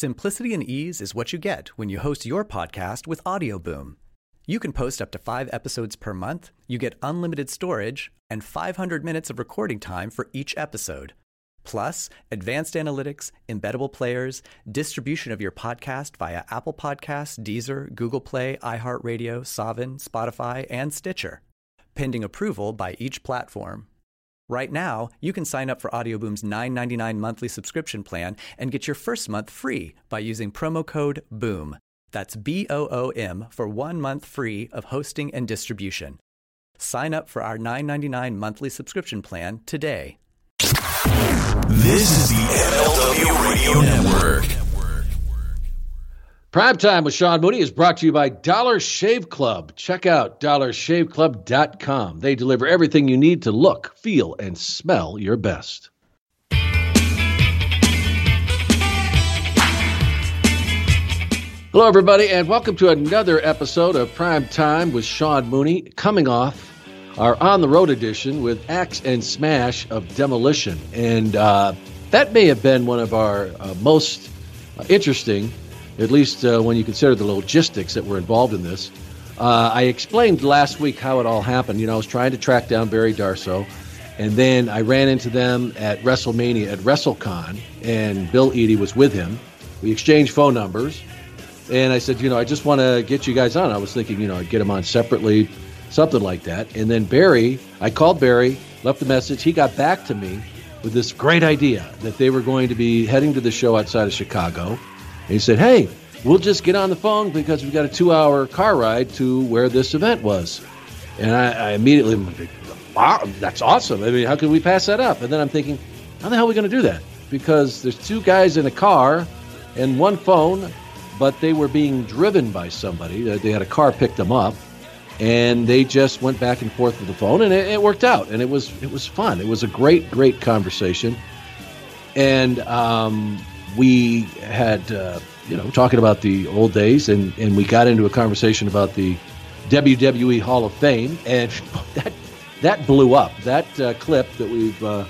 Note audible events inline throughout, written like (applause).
Simplicity and ease is what you get when you host your podcast with Audioboom. You can post up to five episodes per month, you get unlimited storage, and 500 minutes of recording time for each episode. Plus, advanced analytics, embeddable players, distribution of your podcast via Apple Podcasts, Deezer, Google Play, iHeartRadio, Saavn, Spotify, and Stitcher. Pending approval by each platform. Right now, you can sign up for Audioboom's $9.99 monthly subscription plan and get your first month free by using promo code BOOM. That's B O O M for one month free of hosting and distribution. Sign up for our $9.99 monthly subscription plan today. This is the MLW Radio Network. Prime Time with Sean Mooney is brought to you by Dollar Shave Club. Check out dollarshaveclub.com. They deliver everything you need to look, feel, and smell your best. Hello, everybody, and welcome to another episode of Prime Time with Sean Mooney, coming off our on the road edition with Axe and Smash of Demolition. And uh, that may have been one of our uh, most uh, interesting, at least uh, when you consider the logistics that were involved in this. Uh, I explained last week how it all happened. You know, I was trying to track down Barry Darsow, and then I ran into them at WrestleMania at WrestleCon, and Bill Eadie was with him. We exchanged phone numbers. And I said, you know, I just want to get you guys on. I was thinking, you know, I'd get them on separately, something like that. And then Barry, I called Barry, left a message. He got back to me with this great idea that they were going to be heading to the show outside of Chicago. He said, hey, we'll just get on the phone because we've got a two hour car ride to where this event was. And I, I immediately, wow, that's awesome. I mean, how could we pass that up? And then I'm thinking, how the hell are we going to do that? Because there's two guys in a car and one phone but they were being driven by somebody. They had a car pick them up, and they just went back and forth with the phone, and it, it worked out, and it was it was fun. It was a great great conversation, and um, we had uh, you know talking about the old days, and and we got into a conversation about the WWE Hall of Fame, and (laughs) that that blew up. That uh, clip that we've uh,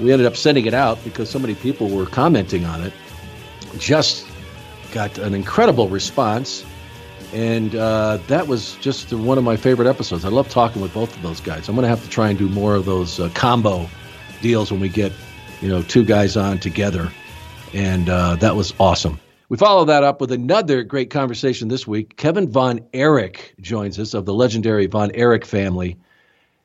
we ended up sending it out because so many people were commenting on it. Just got an incredible response. And uh, that was just one of my favorite episodes. I love talking with both of those guys. I'm going to have to try and do more of those uh, combo deals when we get, you know, two guys on together. And uh, that was awesome. We follow that up with another great conversation this week. Kevin Von Erich joins us of the legendary Von Erich family.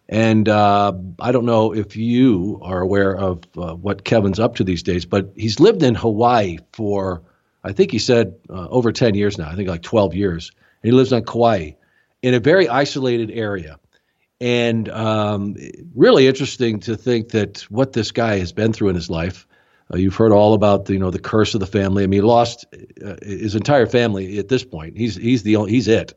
And uh, I don't know if you are aware of uh, what Kevin's up to these days, but he's lived in Hawaii for I think he said uh, over 10 years now, I think like 12 years. And he lives on Kauai in a very isolated area. And um, really interesting to think that what this guy has been through in his life. Uh, you've heard all about the, you know the curse of the family. I mean, he lost uh, his entire family at this point. He's he's the only, he's it.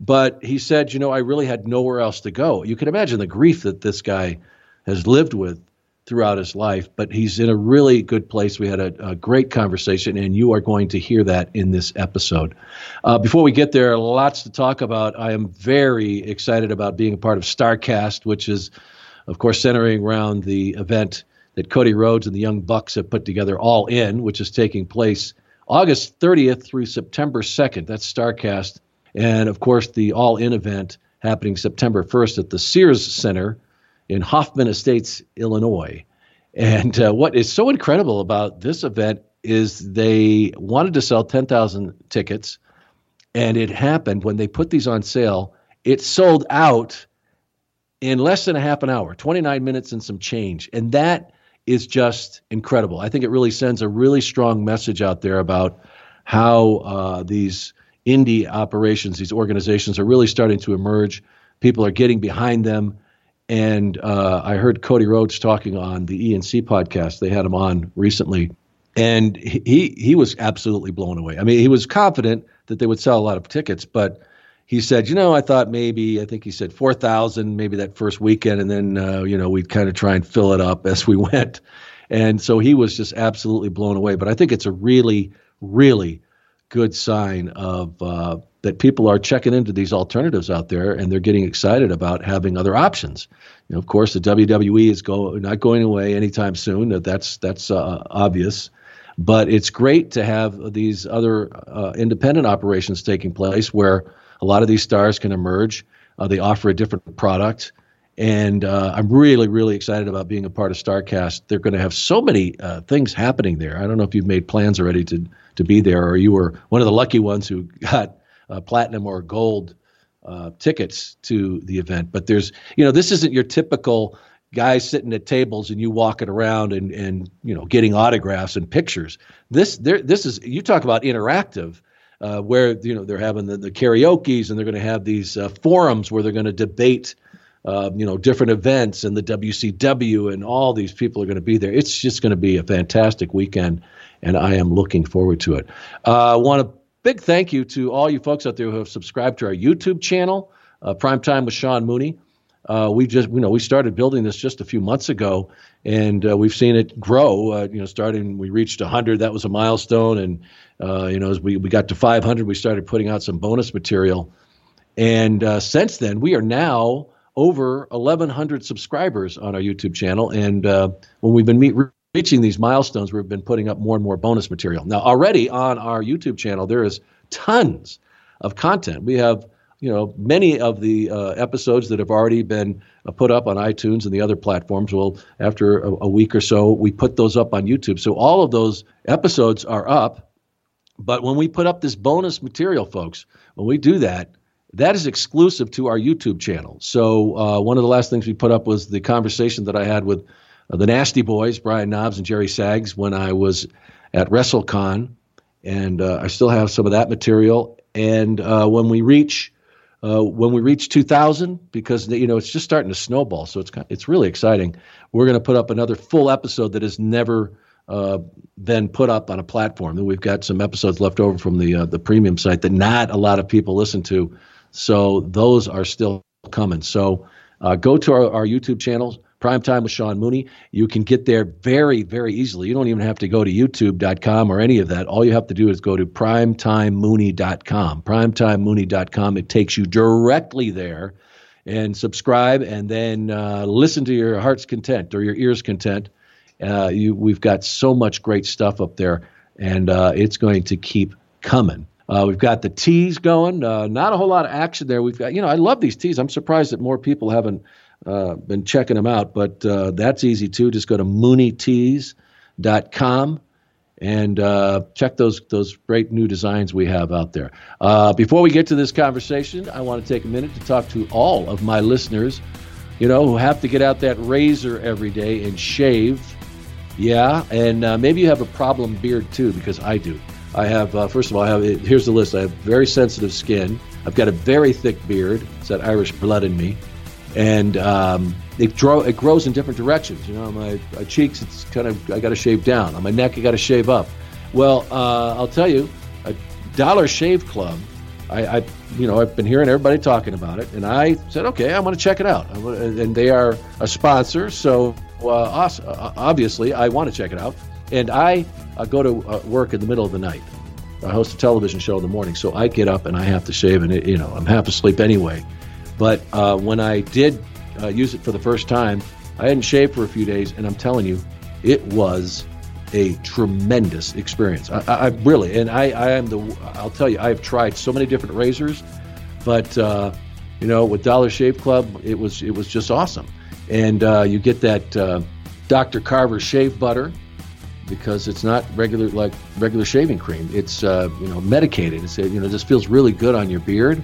But he said, you know, I really had nowhere else to go. You can imagine the grief that this guy has lived with throughout his life, but he's in a really good place. We had a, a great conversation, and you are going to hear that in this episode. Uh, before we get there, lots to talk about. I am very excited about being a part of StarCast, which is, of course, centering around the event that Cody Rhodes and the Young Bucks have put together, All In, which is taking place August 30th through September 2nd. That's StarCast. And, of course, the All In event happening September 1st at the Sears Center in Hoffman Estates, Illinois. And uh, what is so incredible about this event is they wanted to sell 10,000 tickets, and it happened when they put these on sale. It sold out in less than a half an hour, 29 minutes and some change. And that is just incredible. I think it really sends a really strong message out there about how uh, these indie operations, these organizations are really starting to emerge. People are getting behind them. And uh, I heard Cody Rhodes talking on the ENC podcast. They had him on recently, and he he was absolutely blown away. I mean, he was confident that they would sell a lot of tickets, but he said, you know, I thought maybe I think he said four thousand, maybe that first weekend, and then uh, you know we'd kind of try and fill it up as we (laughs) went. And so he was just absolutely blown away. But I think it's a really, really good sign of uh, that people are checking into these alternatives out there and they're getting excited about having other options. You know, of course, the WWE is go, not going away anytime soon. That's that's uh, obvious. But it's great to have these other uh, independent operations taking place where a lot of these stars can emerge. Uh, they offer a different product. And uh, I'm really, really excited about being a part of StarCast. They're going to have so many uh, things happening there. I don't know if you've made plans already to to be there, or you were one of the lucky ones who (laughs) got uh, platinum or gold uh, tickets to the event. But there's, you know, this isn't your typical guys sitting at tables and you walking around and and you know getting autographs and pictures. This there this is you talk about interactive. Uh, where you know they're having the, the karaoke's and they're going to have these uh, forums where they're going to debate uh, you know different events and the WCW and all these people are going to be there. It's just going to be a fantastic weekend, and I am looking forward to it. I uh, want a big thank you to all you folks out there who have subscribed to our YouTube channel, uh, Prime Time with Sean Mooney. Uh, we just, you know, we started building this just a few months ago, and uh, we've seen it grow. Uh, you know, starting we reached 100, that was a milestone, and uh, you know, as we we got to 500, we started putting out some bonus material, and uh, since then, we are now over 1,100 subscribers on our YouTube channel, and uh, when we've been meet, reaching these milestones, we've been putting up more and more bonus material. Now, already on our YouTube channel, there is tons of content. We have you know, many of the uh, episodes that have already been uh, put up on iTunes and the other platforms. Well, after a, a, week or so, we put those up on YouTube. So all of those episodes are up. But when we put up this bonus material, folks, when we do that, that is exclusive to our YouTube channel. So uh, one of the last things we put up was the conversation that I had with uh, the Nasty Boys, Brian Knobbs and Jerry Sags, when I was at WrestleCon. And uh, I still have some of that material. And uh, when we reach uh, when we reach 2,000, because you know it's just starting to snowball, so it's it's really exciting. We're going to put up another full episode that has never uh, been put up on a platform. And we've got some episodes left over from the uh, the premium site that not a lot of people listen to, so those are still coming. So uh, go to our, our YouTube channels Prime Time with Sean Mooney. You can get there very, very easily. You don't even have to go to youtube.com or any of that. All you have to do is go to primetimemooney.com. Primetimemooney.com. It takes you directly there and subscribe and then uh, listen to your heart's content or your ear's content. Uh, you, we've got so much great stuff up there, and uh, it's going to keep coming. Uh, we've got the teas going. Uh, not a whole lot of action there. We've got, you know, I love these teas. I'm surprised that more people haven't uh, been checking them out, but uh, that's easy too. Just go to mooneytees.com and uh, check those those great new designs we have out there. Uh, before we get to this conversation, I want to take a minute to talk to all of my listeners, you know, who have to get out that razor every day and shave. Yeah, and uh, maybe you have a problem beard too, because I do. I have, uh, first of all, I have here's the list. I have very sensitive skin. I've got a very thick beard. It's that Irish blood in me and um, it, it grows in different directions. You know, my, my, cheeks, it's kind of I got to shave down. On my neck, I got to shave up. Well, uh, I'll tell you, a Dollar Shave Club. I, I, you know, I've been hearing everybody talking about it, and I said, okay, I'm going to check it out. And they are a sponsor, so uh, uh, obviously I want to check it out. And I uh, go to uh, work in the middle of the night. I host a television show in the morning, so I get up and I have to shave, and it, you know, I'm half asleep anyway. But uh, when I did uh, use it for the first time, I hadn't shaved for a few days, and I'm telling you, it was a tremendous experience. I, I really, and I, I, am the. I'll tell you, I've tried so many different razors, but uh, you know, with Dollar Shave Club, it was it was just awesome. And uh, you get that uh, Dr. Carver shave butter because it's not regular like regular shaving cream. It's uh, you know medicated. It's you know just feels really good on your beard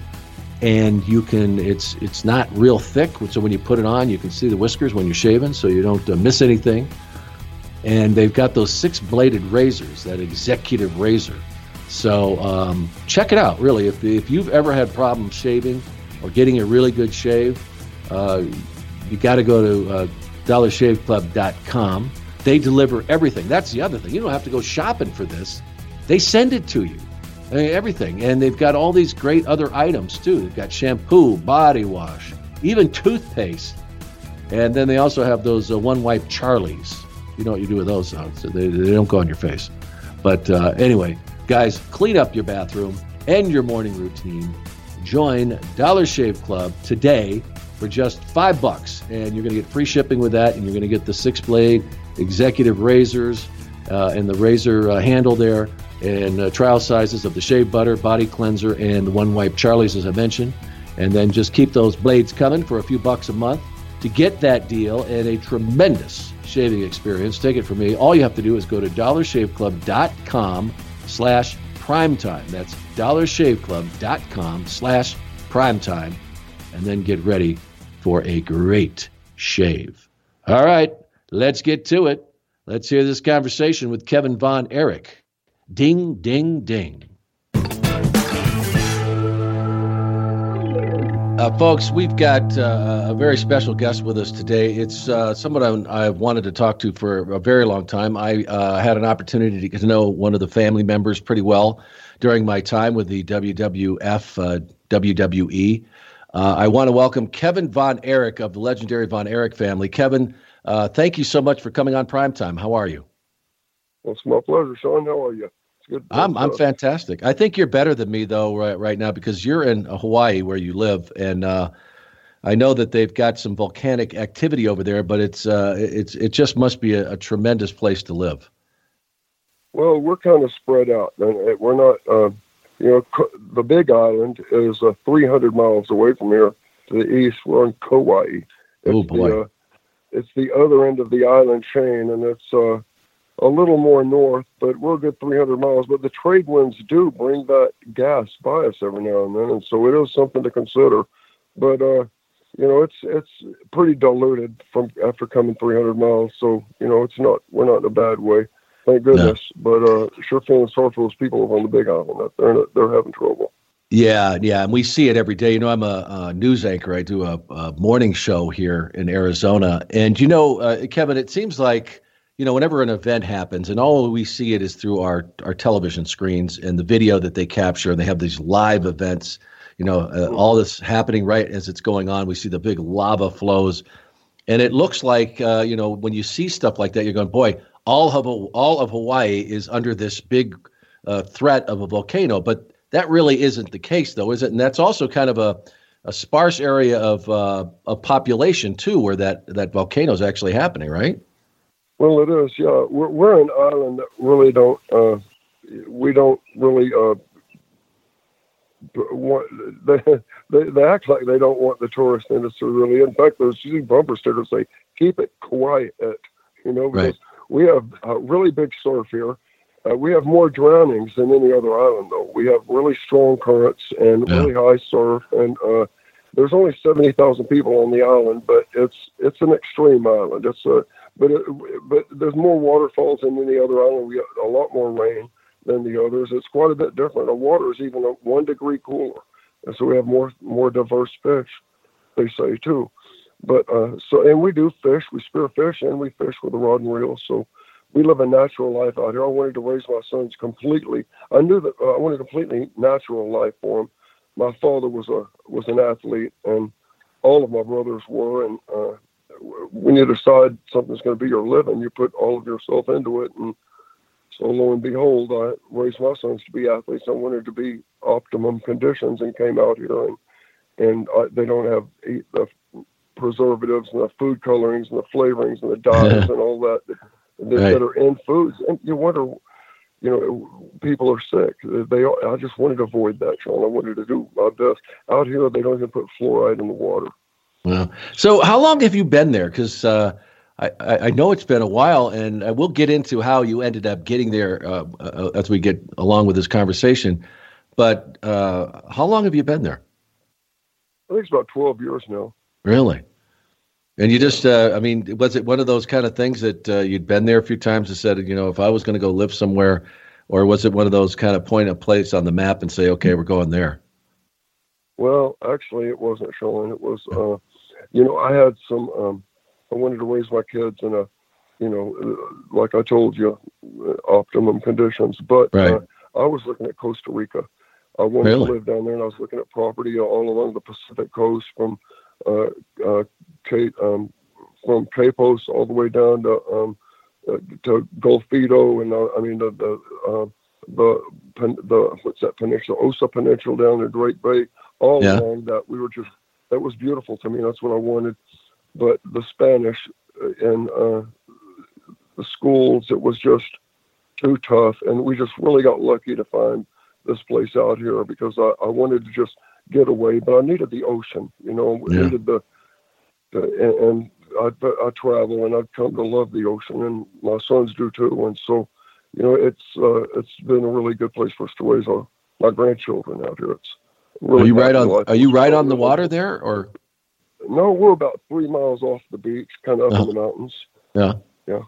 and you can it's it's not real thick so when you put it on you can see the whiskers when you're shaving so you don't uh, miss anything. And they've got those six bladed razors that executive razor. So um, check it out really. If, if you've ever had problems shaving or getting a really good shave uh, you got to go to uh, dollarshaveclub.com they deliver everything. That's the other thing. You don't have to go shopping for this. They send it to you everything. And they've got all these great other items too. They've got shampoo, body wash, even toothpaste. And then they also have those uh, one wipe Charlies. You know what you do with those? So they, they don't go on your face. But uh, anyway, guys, clean up your bathroom, end your morning routine. Join Dollar Shave Club today for just five bucks. And you're going to get free shipping with that. And you're going to get the six blade executive razors uh, and the razor uh, handle there, and uh, trial sizes of the shave butter, body cleanser, and the one wipe Charlie's, as I mentioned. And then just keep those blades coming for a few bucks a month. To get that deal and a tremendous shaving experience, take it from me. All you have to do is go to dollarshaveclub.com slash primetime. That's dollarshaveclub.com slash primetime. And then get ready for a great shave. All right, let's get to it. Let's hear this conversation with Kevin Von Erich. Ding, ding, ding. Uh, folks, we've got uh, a very special guest with us today. It's uh, someone I've wanted to talk to for a very long time. I uh, had an opportunity to get to know one of the family members pretty well during my time with the WWF, WWE. Uh, uh, I want to welcome Kevin Von Erich of the legendary Von Erich family. Kevin, thank you so much for coming on Primetime. How are you? Well, it's my pleasure, Sean. How are you? Good. I'm I'm fantastic. I think you're better than me though right right now because you're in Hawaii where you live, and uh, I know that they've got some volcanic activity over there, but it's uh, it's it just must be a, a, tremendous place to live. Well, we're kind of spread out, and we're not. Uh, you know, the Big Island is uh, 300 miles away from here to the east. We're on Kauai. oh boy! The, uh, it's the other end of the island chain, and it's uh, a little more north, but we're a good 300 miles. But the trade winds do bring that gas by us every now and then, and so it is something to consider. But uh, you know, it's it's pretty diluted from after coming 300 miles, so you know, it's not we're not in a bad way, thank goodness. No. But uh, sure feeling sorry for those people on the Big Island. They're they're having trouble. Yeah, yeah, and we see it every day. You know, I'm a, a news anchor. I do a, a, morning show here in Arizona, and you know, uh, Kevin, it seems like you know, whenever an event happens, and all we see it is through our our television screens and the video that they capture, and they have these live events. You know, uh, all this happening right as it's going on. We see the big lava flows, and it looks like uh, you know when you see stuff like that, you're going, boy, all of all of Hawaii is under this big uh, threat of a volcano. But that really isn't the case, though, is it? And that's also kind of a a sparse area of uh, of population too, where that that volcano is actually happening, right? Well, it is. Yeah, we're, we're an island that really don't. Uh, we don't really. Uh, want, (laughs) they, they they act like they don't want the tourist industry really. In fact, there's usually bumper stickers say "Keep it quiet." You know, because right. we have a really big surf here. Uh, we have more drownings than any other island, though. We have really strong currents and yeah. really high surf, and uh, there's only seventy thousand people on the island, but it's it's an extreme island. It's a but it, but there's more waterfalls than any other island. We got a lot more rain than the others. It's quite a bit different. The water is even one degree cooler, and so we have more more diverse fish. They say too, but uh, so and we do fish. We spear fish and we fish with a rod and reel. So we live a natural life out here. I wanted to raise my sons completely. I knew that uh, I wanted a completely natural life for them. My father was a was an athlete, and all of my brothers were, and uh, when you decide something's going to be your living, you put all of yourself into it. And so, lo and behold, I raised my sons to be athletes. I wanted to be optimum conditions and came out here, and and I, they don't have the preservatives and the food colorings and the flavorings and the dyes (laughs) and all that that, that, are in foods. And you wonder, you know, people are sick. They, I just wanted to avoid that, Sean. I wanted to do my best. Out here, they don't even put fluoride in the water. Well, so how long have you been there? Because uh, I, I know it's been a while, and uh, we'll get into how you ended up getting there uh, uh, as we get along with this conversation. But uh, how long have you been there? I think it's about 12 years now. Really? And you just, uh, I mean, was it one of those kind of things that you'd been there a few times and said, you know, if I was going to go live somewhere, or was it one of those kind of point a place on the map and say, okay, we're going there? Well, actually, it wasn't showing. It was you know, I had some. Um, I wanted to raise my kids in a, you know, uh, like I told you, uh, optimum conditions. But right. uh, I was looking at Costa Rica. I wanted really? to live down there, and I was looking at property all along the Pacific coast from uh, uh, Cape, um, from Quepos all the way down to um, uh, to Golfito, and uh, I mean the the uh, the, the what's that peninsula, Osa Peninsula down in Drake Bay, all yeah. along that. We were just that was beautiful to me. That's what I wanted. But the Spanish uh, and uh, the schools, it was just too tough. And we just really got lucky to find this place out here because I, I wanted to just get away, but I needed the ocean, you know, yeah. needed the and, and I, I travel and I've come to love the ocean and my sons do too. And so, you know, it's, uh, it's been a really good place for us to raise our, my grandchildren out here. It's really are you right on, are you right on the water there or? No, we're about three miles off the beach, kind of up in the mountains. Yeah. Yeah.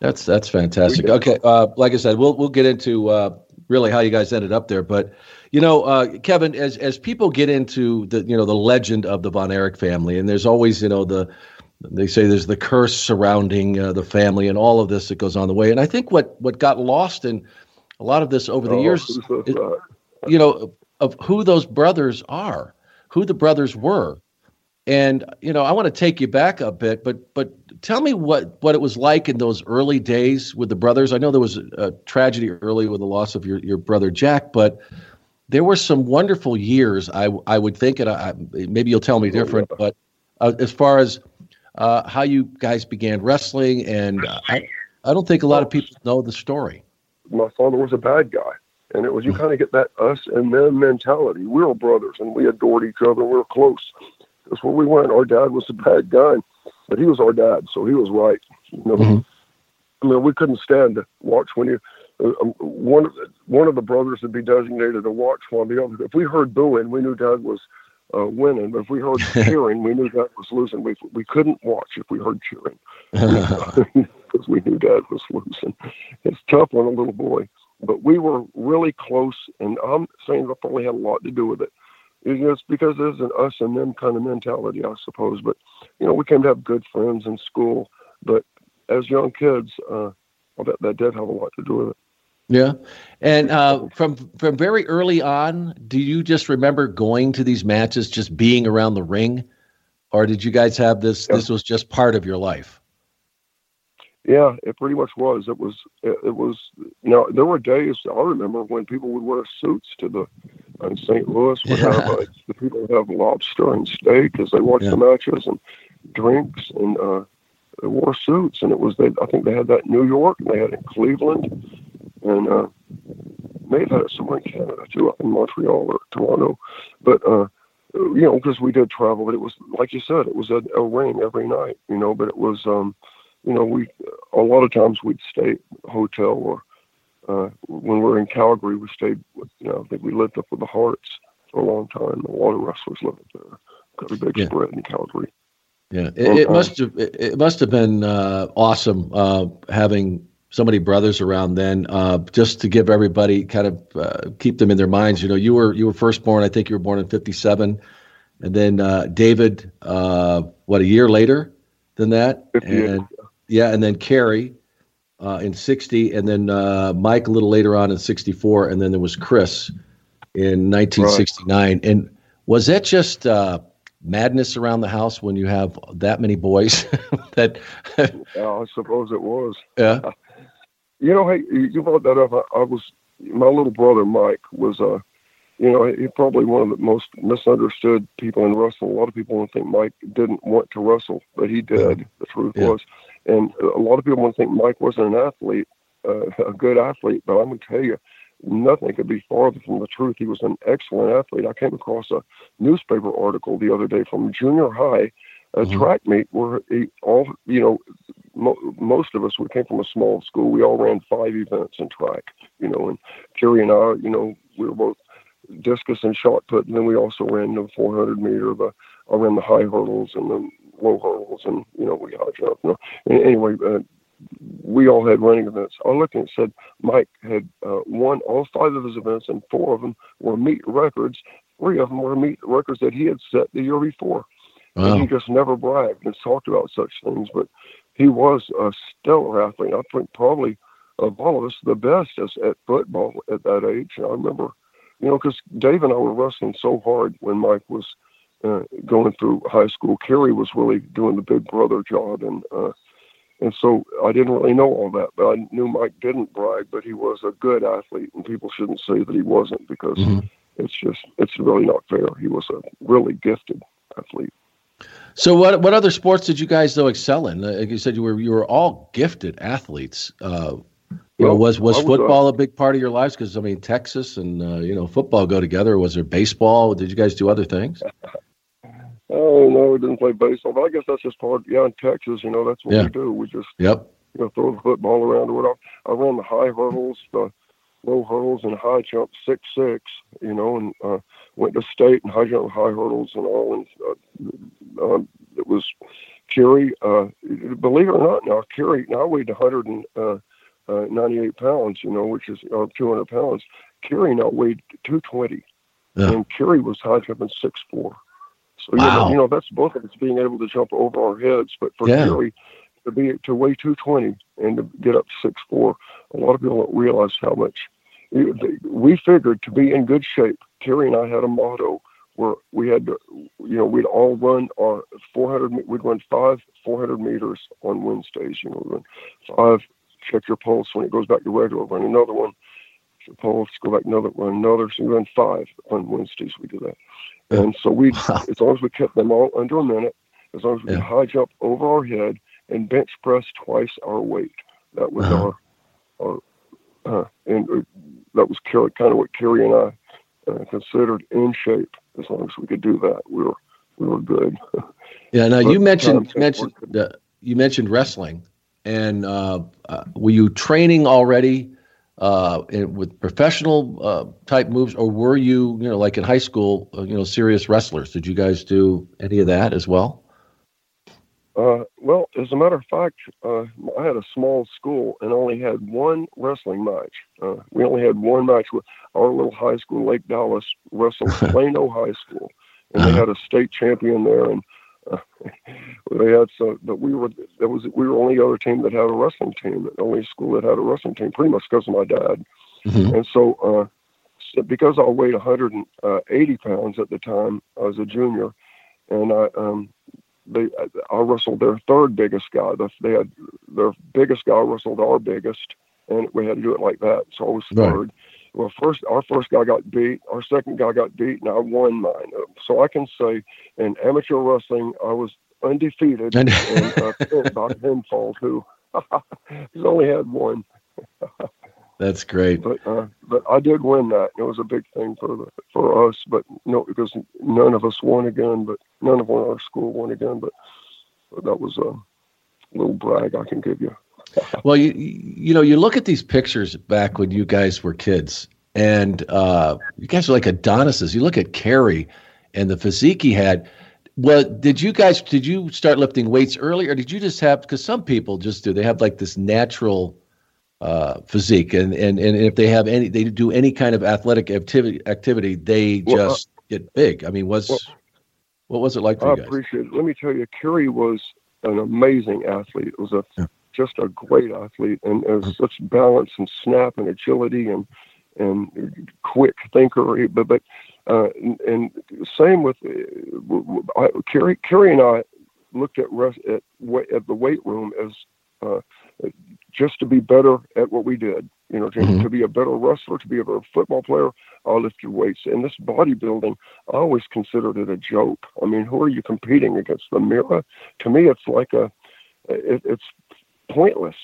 That's, that's fantastic. Okay. Uh, like I said, we'll, we'll get into, uh, really how you guys ended up there. But you know, uh, Kevin, as as people get into the you know the legend of the Von Erich family, and there's always you know the they say there's the curse surrounding uh, the family and all of this that goes on the way. And I think what what got lost in a lot of this over the oh, years, is, you know, of who those brothers are, who the brothers were. And you know, I want to take you back a bit, but but tell me what what it was like in those early days with the brothers. I know there was a, tragedy early with the loss of your your brother Jack, but there were some wonderful years. I I would think, and I, maybe you'll tell me different, but uh, as far as uh, how you guys began wrestling, and I, I don't think a lot of people know the story. My father was a bad guy, and it was you kind of get that us and them mentality. We were brothers, and we adored each other. We were close. That's where we went. Our dad was a bad guy, but he was our dad, so he was right. You know, mm-hmm. I mean, we couldn't stand to watch when you uh, um, one of the, one of the brothers would be designated to watch while the other. If we heard booing, we knew Dad was uh, winning. But if we heard (laughs) cheering, we knew Dad was losing. We we couldn't watch if we heard cheering (laughs) because we knew Dad was losing. It's tough on a little boy, but we were really close, and I'm saying that probably had a lot to do with it. It's because there's an us and them kind of mentality, I suppose. But you know, we came to have good friends in school, but as young kids, uh, well, that that did have a lot to do with it. Yeah, and uh, from from very early on, do you just remember going to these matches, just being around the ring, or did you guys have this? Yeah. This was just part of your life. Yeah, it pretty much was. It was. It, it was. You know, there were days I remember when people would wear suits to the in St. Louis. Would yeah. have uh, the people have lobster and steak as they watched yeah. the matches and drinks and uh, they wore suits. And it was they. I think they had that in New York and they had it in Cleveland and uh, may have had it somewhere in Canada too, up in Montreal or Toronto. But uh, you know, because we did travel, but it was like you said, it was a, a ring every night. You know, but it was um, you know, we a lot of times we'd stay hotel or uh, when we were in Calgary, we stayed. With, you know, I think we lived up with the Harts for a long time. Lot of wrestlers lived up there. Got a big yeah. spread in Calgary. Yeah, it, it must have it must have been uh, awesome uh, having so many brothers around then. Uh, just to give everybody kind of uh, keep them in their minds. You know, you were you were first born. I think you were born in '57, and then uh, David, uh, what a year later than that, and yeah, and then Kerry uh, in '60, and then uh, Mike a little later on in '64, and then there was Chris in 1969. Right. And was that just madness around the house when you have that many boys (laughs) that (laughs) yeah, i suppose it was yeah (laughs) you know, hey, you brought that up. I, I was my little brother Mike was, uh, you know, he probably one of the most misunderstood people in wrestling. A lot of people don't think Mike didn't want to wrestle, but he did. Yeah. The truth yeah. was, and a lot of people want to think Mike wasn't an athlete, uh, a good athlete. But I'm gonna tell you, nothing could be farther from the truth. He was an excellent athlete. I came across a newspaper article the other day from junior high a mm-hmm. track meet where he, all you know mo- most of us we came from a small school we all ran five events in track you know and Jerry and I you know we were both discus and shot put and then we also ran the 400 meter the I ran the high hurdles and the low hurdles and you know we high jump you know and anyway uh, we all had running events. I looked and said Mike had uh, won all five of his events, and four of them were meet records. Three of them were meet records that he had set the year before. Wow. he just never bragged and talked about such things. But he was a stellar athlete. I think probably of all of us, the best at football at that age. And I remember, you know, because Dave and I were wrestling so hard when Mike was uh, going through high school. Kerry was really doing the big brother job, and uh, and so I didn't really know all that, but I knew Mike didn't brag, but he was a good athlete, and people shouldn't say that he wasn't because mm-hmm. it's just it's really not fair. He was a really gifted athlete. So what what other sports did you guys though excel in? Like you said, you were you were all gifted athletes. Uh, You know, was was, was football uh, a big part of your lives? Because I mean, Texas and uh, you know football go together. Was there baseball? Did you guys do other things? No, we didn't play baseball. But I guess that's just part. Yeah, in Texas, you know, that's what yeah. we do. We just yep. You know, throw the football around or whatever. I ran the high hurdles, the low hurdles, and high jump six six. You know, and uh, went to state and high jump, high hurdles, and all. And uh, uh, it was Kerry. Uh, believe it or not, now Kerry. Now I weighed 198 uh, pounds. You know, which is uh, 200 pounds. Kerry now weighed 220, yeah. and Kerry was high jumping six four. So wow. you, know, you know that's both of us being able to jump over our heads. But for yeah. Kerry to be to weigh 220 and to get up six four, a lot of people don't realize how much. We figured to be in good shape. Kerry and I had a motto where we had to, you know, we'd all run our 400, we'd run five 400 meters on Wednesdays, you know, run five, check your pulse when it goes back to regular, run another one, your pulse, go back another, run another, so we run five on Wednesdays, we do that. And so we, as long as we kept them all under a minute, as long as we yeah. high jump over our head and bench press twice our weight, that was uh-huh. our, our, uh, and uh, that was kind of what Kerry and I uh, considered in shape. As long as we could do that, we were we were good. (laughs) Yeah. Now you mentioned mentioned uh, you mentioned wrestling, and uh, uh, were you training already uh, in, with professional uh, type moves, or were you you know like in high school you know serious wrestlers? Did you guys do any of that as well? Uh, well, as a matter of fact, uh, I had a small school and only had one wrestling match. Uh, we only had one match with our little high school, Lake Dallas, wrestled (laughs) Plano High School, and they uh-huh. had a state champion there. And uh, (laughs) they had so, but we were that was we were the only other team that had a wrestling team, the only school that had a wrestling team, pretty much because of my dad. Mm-hmm. And so, uh, so, because I weighed 180 uh, pounds at the time, I was a junior, and I um, they I wrestled their third biggest guy. They had their biggest guy wrestled our biggest, and we had to do it like that. So I was third. Right. Well, first our first guy got beat. Our second guy got beat, and I won mine. So I can say in amateur wrestling, I was undefeated and (laughs) uh, by pinfall too. (laughs) He's only had one. (laughs) That's great. But uh, but I did win that. It was a big thing for the, for us. But no, because none of us won again. But none of our school won again. But, but that was a little brag I can give you. (laughs) well, you you know you look at these pictures back when you guys were kids, and uh, you guys are like Adonises. You look at Kerry and the physique he had. Well, did you guys did you start lifting weights early, or did you just have? Because some people just do. They have like this natural uh, physique, and, and and if they have any, they do any kind of athletic activity, activity, they well, just uh, get big. I mean, was well, what was it like for I you guys? appreciate it. Let me tell you, Kerry was an amazing athlete. It was a yeah. Just a great athlete, and was mm-hmm. such balance and snap and agility and and quick thinker. But but uh, and, and, same with uh, Kerry. Kerry and I looked at rest, at, at the weight room as uh, just to be better at what we did. You know, mm-hmm. to be a better wrestler, to be a better football player, I'll lift your weights. And this bodybuilding, I always considered it a joke. I mean, who are you competing against? The mirror? To me, it's like a, it, it's pointless.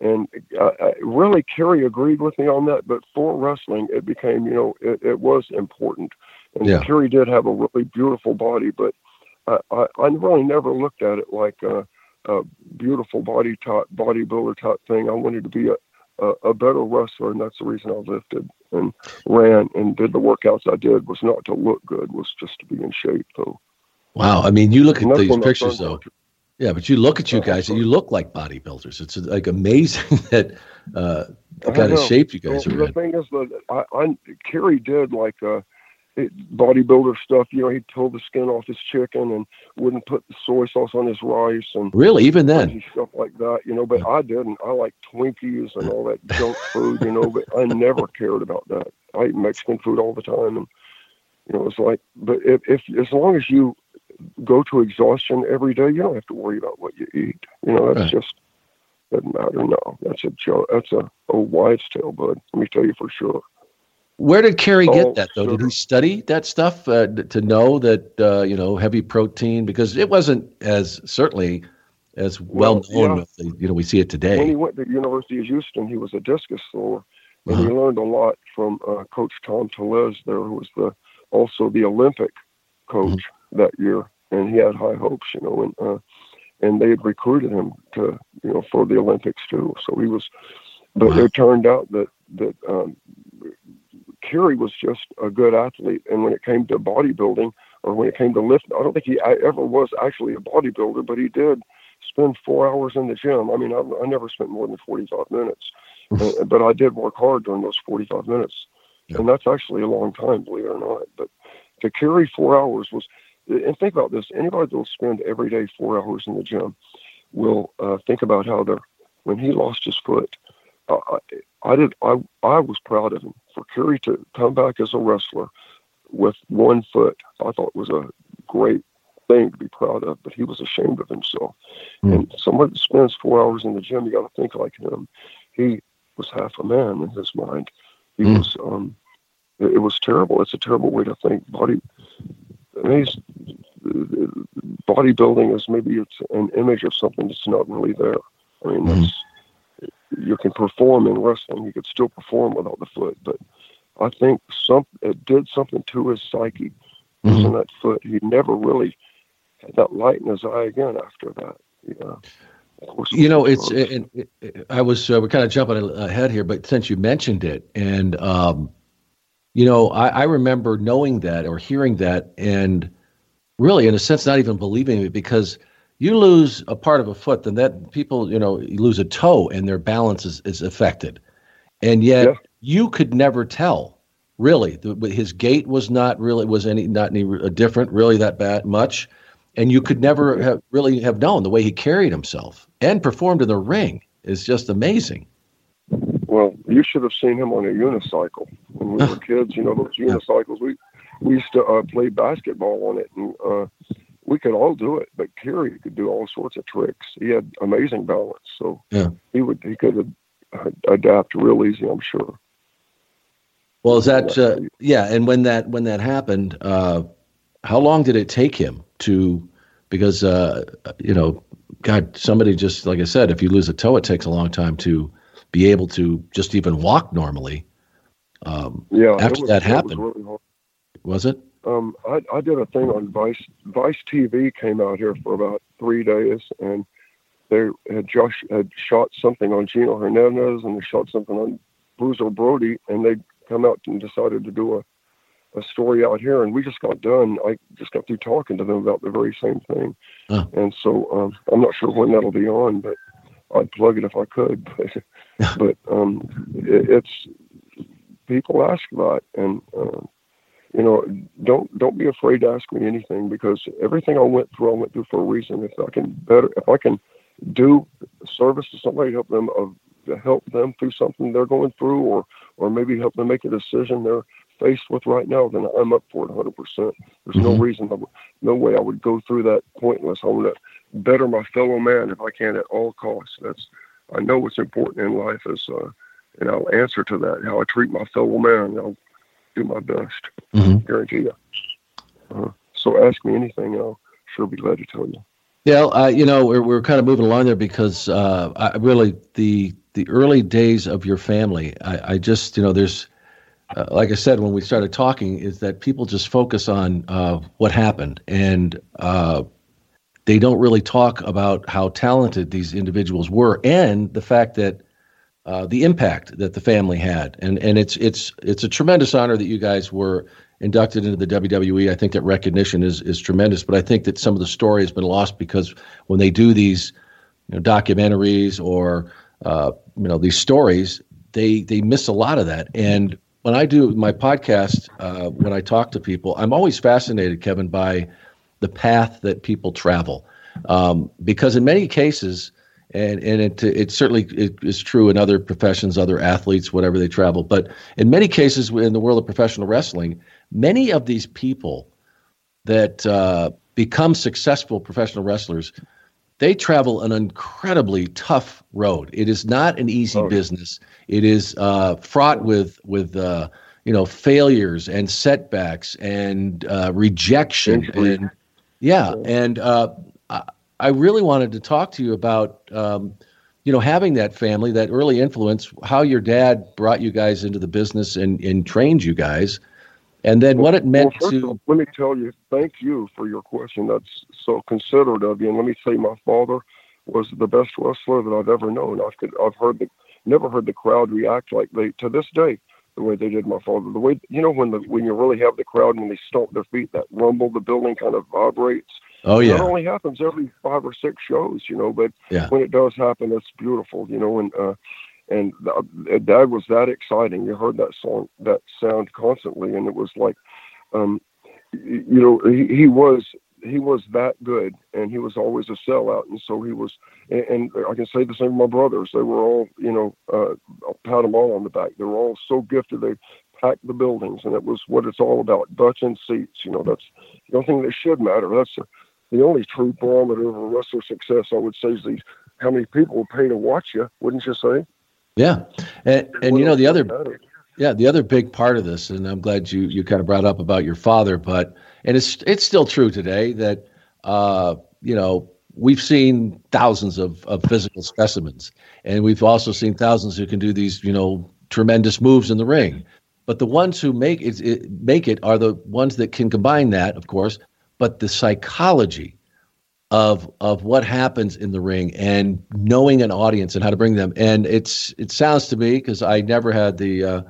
And uh, really, Kerry agreed with me on that. But for wrestling, it became, you know, it, it was important. And yeah. Kerry did have a really beautiful body, but I, I, I really never looked at it like, uh, a beautiful body type, bodybuilder type thing. I wanted to be a, a, a, better wrestler, and that's the reason I lifted and ran and did the workouts I did. Was not to look good, was just to be in shape. Though. Wow, I mean, you look at these pictures though. Yeah, but you look at you guys, and you look like bodybuilders. It's like amazing (laughs) that uh, the kind of shape you guys well, are the in. The thing is that I, I Kerry did like uh, bodybuilder stuff. You know, he'd pull the skin off his chicken and wouldn't put the soy sauce on his rice and really even then stuff like that. You know, but I didn't. I like Twinkies and all that (laughs) junk food. You know, but I never cared about that. I eat Mexican food all the time, and you know, it's like. But if, if as long as you go to exhaustion every day, you don't have to worry about what you eat. You know, that's right. just doesn't matter. No, that's a joke. That's a, a wives' tale, bud. Let me tell you for sure. Where did Kerry get oh, that though? Did he study that stuff uh, to know that uh, you know heavy protein? Because it wasn't as certainly as well, well known. Yeah. You know, we see it today. When he went to University of Houston, he was a discus thrower, and uh-huh. he learned a lot from uh, Coach Tom Tellez there, who was the also the Olympic coach. That year, and he had high hopes, you know, and uh, and they had recruited him to you know for the Olympics too. So he was, but wow. it turned out that that um, Kerry was just a good athlete, and when it came to bodybuilding or when it came to lifting, I don't think he ever was actually a bodybuilder, but he did spend four hours in the gym. I mean, I, I never spent more than 45 minutes, uh, but I did work hard during those 45 minutes. Yeah. And that's actually a long time, believe it or not. But to Kerry four hours was, and think about this anybody that will spend every day four hours in the gym will uh, think about how they're, when he lost his foot, uh, I, I did, I, I was proud of him for Kerry to come back as a wrestler with one foot. I thought was a great thing to be proud of, but he was ashamed of himself. Mm. And someone that spends four hours in the gym, you got to think like him. He was half a man in his mind. He mm. was, um, it, it, was terrible. It's a terrible way to think. Body, I mean, bodybuilding is maybe it's an image of something that's not really there. I mean, mm. you can perform in wrestling. You could still perform without the foot, but I think some it did something to his psyche. Mm-hmm. that foot, he never really had that light in his eye again after that. Yeah. You know, it's it, it, I was uh, we're kind of jumping ahead here, but since you mentioned it, and um, you know, I, I remember knowing that or hearing that, and really, in a sense, not even believing it because you lose a part of a foot, then that people, you know, lose a toe and their balance is, is affected, and yet yeah. you could never tell. Really, the, his gait was not really was any not any uh, different, really that bad much and you could never have really have known the way he carried himself and performed in the ring is just amazing. Well, you should have seen him on a unicycle when we were kids. You know those unicycles. We we used to uh, play basketball on it, and uh, we could all do it. But Kerry could do all sorts of tricks. He had amazing balance, so yeah. he would he could uh, adapt real easy. I'm sure. Well, is that uh, yeah? And when that when that happened, uh, how long did it take him to because uh, you know, God, somebody just like I said, if you lose a toe, it takes a long time to be able to just even walk normally. Um, yeah, after was, that happened, was, really was, it? Um, I, I did a thing on Vice. Vice TV came out here for about three days, and they had just had shot something on Gino Hernandez, and they shot something on Bruiser Brody, and they come out and decided to do a a story out here, and we just got done. I just got through talking to them about the very same thing, huh. and so um, I'm not sure when that'll be on, but I'd plug it if I could. (laughs) But (laughs) but um, it, it's people ask about, and uh, you know, don't don't be afraid to ask me anything because everything I went through, I went through for a reason. If I can better, if I can do service to somebody, help them uh, help them through something they're going through, or or maybe help them make a decision they're faced with right now, then I'm up for it 100%. There's mm-hmm. no reason, would, no way I would go through that pointless. I want to better my fellow man if I can at all costs. That's I know what's important in life is, uh, and I'll answer to that. How I treat my fellow man, I'll do my best. Mm-hmm. Guarantee you. Uh, so ask me anything, and I'll sure be glad to tell you. Yeah, uh, you know, we're, we're kind of moving along there because uh, I really the the early days of your family. I, I just, you know, there's uh, like I said when we started talking, is that people just focus on uh, what happened and uh, they don't really talk about how talented these individuals were and the fact that uh, the impact that the family had. And and it's it's it's a tremendous honor that you guys were inducted into the WWE. I think that recognition is is tremendous, but I think that some of the story has been lost because when they do these you know, documentaries or uh, you know these stories, they they miss a lot of that and when I do my podcast, uh, when I talk to people, I'm always fascinated, Kevin, by the path that people travel, um, because in many cases, and and it it certainly it is true in other professions, other athletes, whatever they travel, but in many cases in the world of professional wrestling, many of these people that uh, become successful professional wrestlers they travel an incredibly tough road. It is not an easy oh. business. It is uh, fraught with with uh, you know failures and setbacks and uh, rejection and yeah. And uh, I really wanted to talk to you about, um, you know, having that family, that early influence, how your dad brought you guys into the business and, and trained you guys, and then well, what it meant well, to. All, let me tell you, thank you for your question. That's so considerate of you. And let me say, my father was the best wrestler that I've ever known. I've, I've heard the, never heard the crowd react like they to this day the way they did my father. The way you know when the when you really have the crowd when they stomp their feet, that rumble, the building kind of vibrates. Oh yeah. that only happens every five or six shows, you know, but yeah. when it does happen, it's beautiful, you know. And uh, and uh, that was that exciting. You heard that song, that sound constantly, and it was like, um, you know, he, he was he was that good, and he was always a sellout, and so he was. And, and I can say the same for my brothers. They were all, you know, uh, I'll pat them all on the back. They were all so gifted. They packed the buildings, and it was what it's all about. Butts and seats. You know, that's the only thing that should matter. That's the only true barometer of a wrestler success. I would say is these how many people will pay to watch you. Wouldn't you say? Yeah, and and you know the other. Yeah, the other big part of this, and I'm glad you you kind of brought up about your father, but and it's it's still true today that uh, you know we've seen thousands of, of physical specimens, and we've also seen thousands who can do these you know tremendous moves in the ring. But the ones who make it, it make it are the ones that can combine that, of course, but the psychology of of what happens in the ring and knowing an audience and how to bring them. And it's it sounds to me because I never had the uh,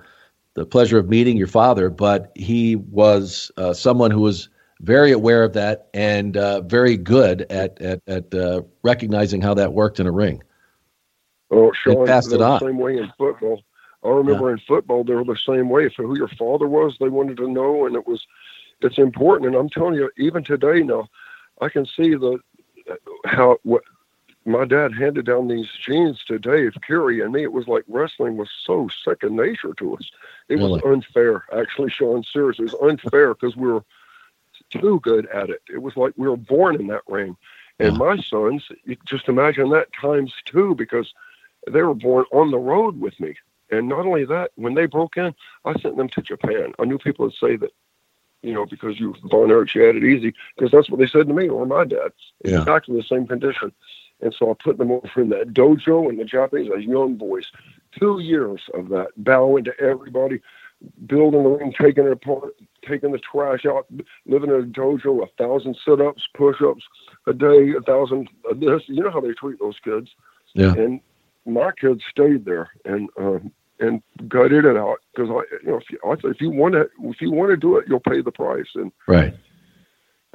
the pleasure of meeting your father, but he was uh, someone who was very aware of that and uh, very good at at, at uh, recognizing how that worked in a ring. Oh, Sean, passed it on. the same way in football. I remember yeah. in football they were the same way. For who your father was, they wanted to know, and it was it's important. And I'm telling you, even today now, I can see the how what my dad handed down these genes to Dave Kerry and me. It was like wrestling was so second nature to us. It really? was unfair, actually, Sean. Seriously, it was unfair because we were too good at it. It was like we were born in that ring. And my sons, you just imagine that times two because they were born on the road with me. And not only that, when they broke in, I sent them to Japan. I knew people would say that, you know, because you Von Erich, you had it easy, because that's what they said to me or my dad. Yeah. Exactly the same condition. And so I put them over in that dojo and the Japanese as young boys. Two years of that, bowing to everybody, building the ring, taking it apart, taking the trash out, living in a dojo, a thousand sit-ups, push-ups a day, a thousand of this. You know how they treat those kids. Yeah. And my kids stayed there and um, and gutted it out because I, you know, if you, I, if you want to, if you want to do it, you'll pay the price. And right.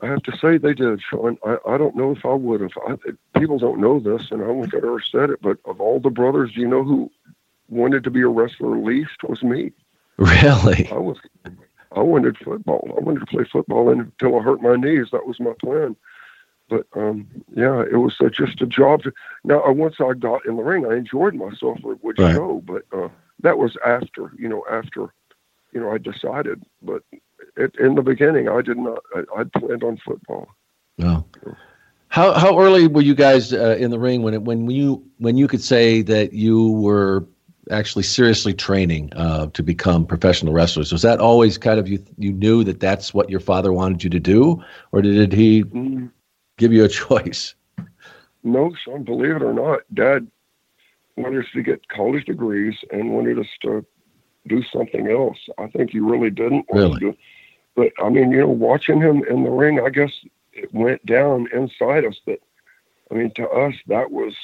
I have to say they did, Sean. I, I don't know if I would have. I, people don't know this, and I don't think I ever said it, but of all the brothers, do you know who wanted to be a wrestler least was me. (laughs) Really? I was. I wanted football. I wanted to play football until I hurt my knees. That was my plan. But um, yeah, it was uh, just a job. To, now, uh, once I got in the ring, I enjoyed myself. It would right. show, but uh, that was after, you know, after, you know, I decided. But it, in the beginning, I did not. I, I planned on football. No. How how early were you guys uh, in the ring when it, when you when you could say that you were actually seriously training uh, to become professional wrestlers? Was that always kind of you you knew that that's what your father wanted you to do, or did he mm. give you a (laughs) choice? No, son. Believe it or not, Dad wanted us to get college degrees and wanted us to do something else. I think he really didn't want really? to. But I mean, you know, watching him in the ring, I guess it went down inside us that I mean, to us that was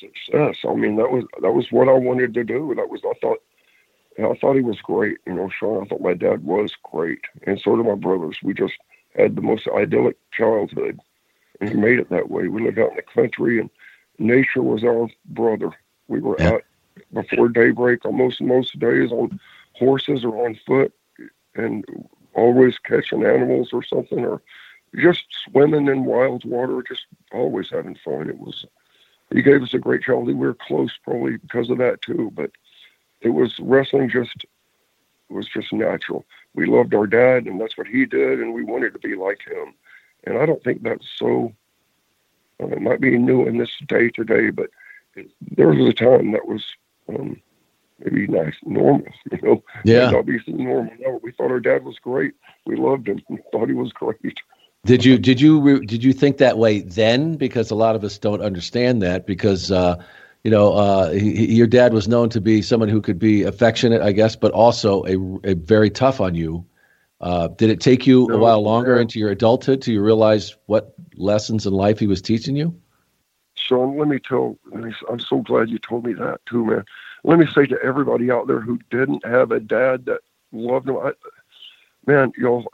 success. I mean, that was that was what I wanted to do. That was I thought I thought he was great. You know, Sean, I thought my dad was great, and so did my brothers. We just had the most idyllic childhood, and he made it that way. We lived out in the country, and nature was our brother. We were yeah. out before daybreak almost most days on horses or on foot, and always catching animals or something, or just swimming in wild water, just always having fun. It was he gave us a great childhood. We were close probably because of that too, but it was wrestling just was just natural. We loved our dad and that's what he did and we wanted to be like him. And I don't think that's so it might be new in this day to day, but there was a time that was um, maybe nice, normal, you know. Yeah. Not be normal. No, we thought our dad was great. We loved him. We (laughs) thought he was great. Did you did you did you think that way then? Because a lot of us don't understand that. Because uh, you know, uh, he, your dad was known to be someone who could be affectionate, I guess, but also a, a very tough on you. Uh, did it take you no, a while longer into your adulthood to you realize what lessons in life he was teaching you? Sean, let me tell. I'm so glad you told me that too, man. Let me say to everybody out there who didn't have a dad that loved them, I, man, y'all,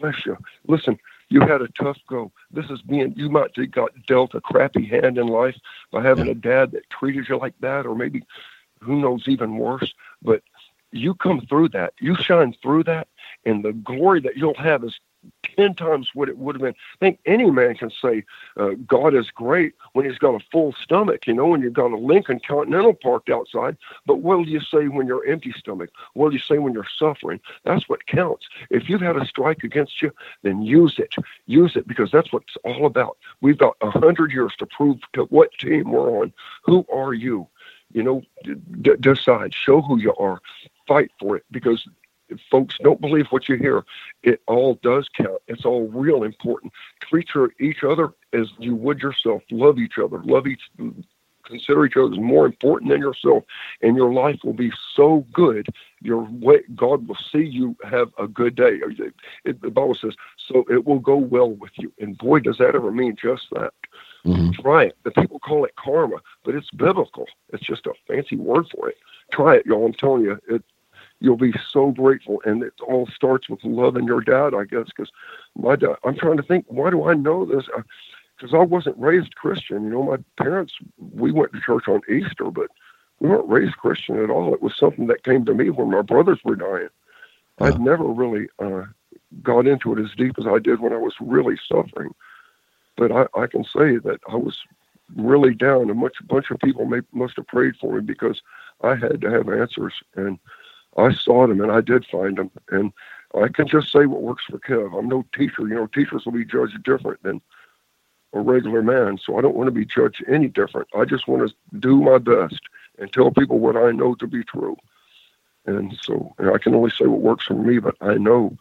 bless you. Listen, you had a tough go. This is being, you might have got dealt a crappy hand in life by having a dad that treated you like that, or maybe who knows, even worse. But you come through that, you shine through that, and the glory that you'll have is 10 times what it would have been. I think any man can say uh, God is great when he's got a full stomach, you know, when you've got a Lincoln Continental parked outside. But what do you say when you're empty stomach? What do you say when you're suffering? That's what counts. If you've had a strike against you, then use it. Use it because that's what it's all about. We've got a hundred years to prove to what team we're on. Who are you? You know, d- decide, show who you are, fight for it because folks don't believe what you hear, it all does count. It's all real important. Treat your, each other as you would yourself. Love each other. Love each. Consider each other as more important than yourself, and your life will be so good. Your way, God will see you have a good day. It, the Bible says, "So it will go well with you." And boy, does that ever mean just that. Mm-hmm. Try it. The people call it karma, but it's biblical. It's just a fancy word for it. Try it, y'all. I'm telling you, it, you'll be so grateful. And it all starts with loving your dad, I guess, because my dad, I'm trying to think, why do I know this? Because I, I wasn't raised Christian. You know, my parents, we went to church on Easter, but we weren't raised Christian at all. It was something that came to me when my brothers were dying. I'd never really uh, got into it as deep as I did when I was really suffering. But I, I can say that I was really down, and much a bunch of people may, must have prayed for me because I had to have answers. And I sought him and I did find him. And I can just say what works for Kev. I'm no teacher. You know, teachers will be judged different than a regular man. So I don't want to be judged any different. I just want to do my best and tell people what I know to be true. And so and I can only say what works for me, but I know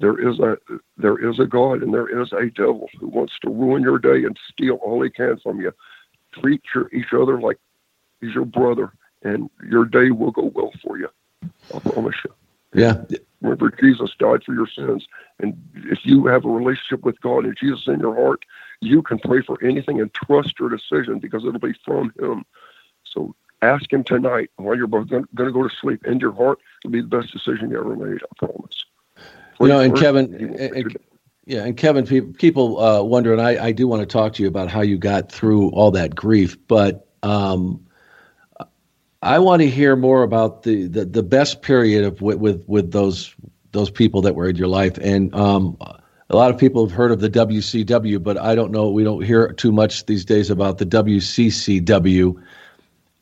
there is a there is a God and there is a devil who wants to ruin your day and steal all he can from you. Treat your, each other like he's your brother, and your day will go well for you. I promise you. Yeah. Remember, Jesus died for your sins. And if you have a relationship with God and Jesus in your heart, you can pray for anything and trust your decision because it'll be from Him. So ask Him tonight while you're both going to go to sleep. In your heart, it'll be the best decision you ever made. I promise. you know, and Kevin, and, yeah, and Kevin, people uh, wonder, and I, I do want to talk to you about how you got through all that grief, but um, I want to hear more about the, the, the best period of with, with, with those those people that were in your life. And um, a lot of people have heard of the WCW, but I don't know. We don't hear too much these days about the WCCW.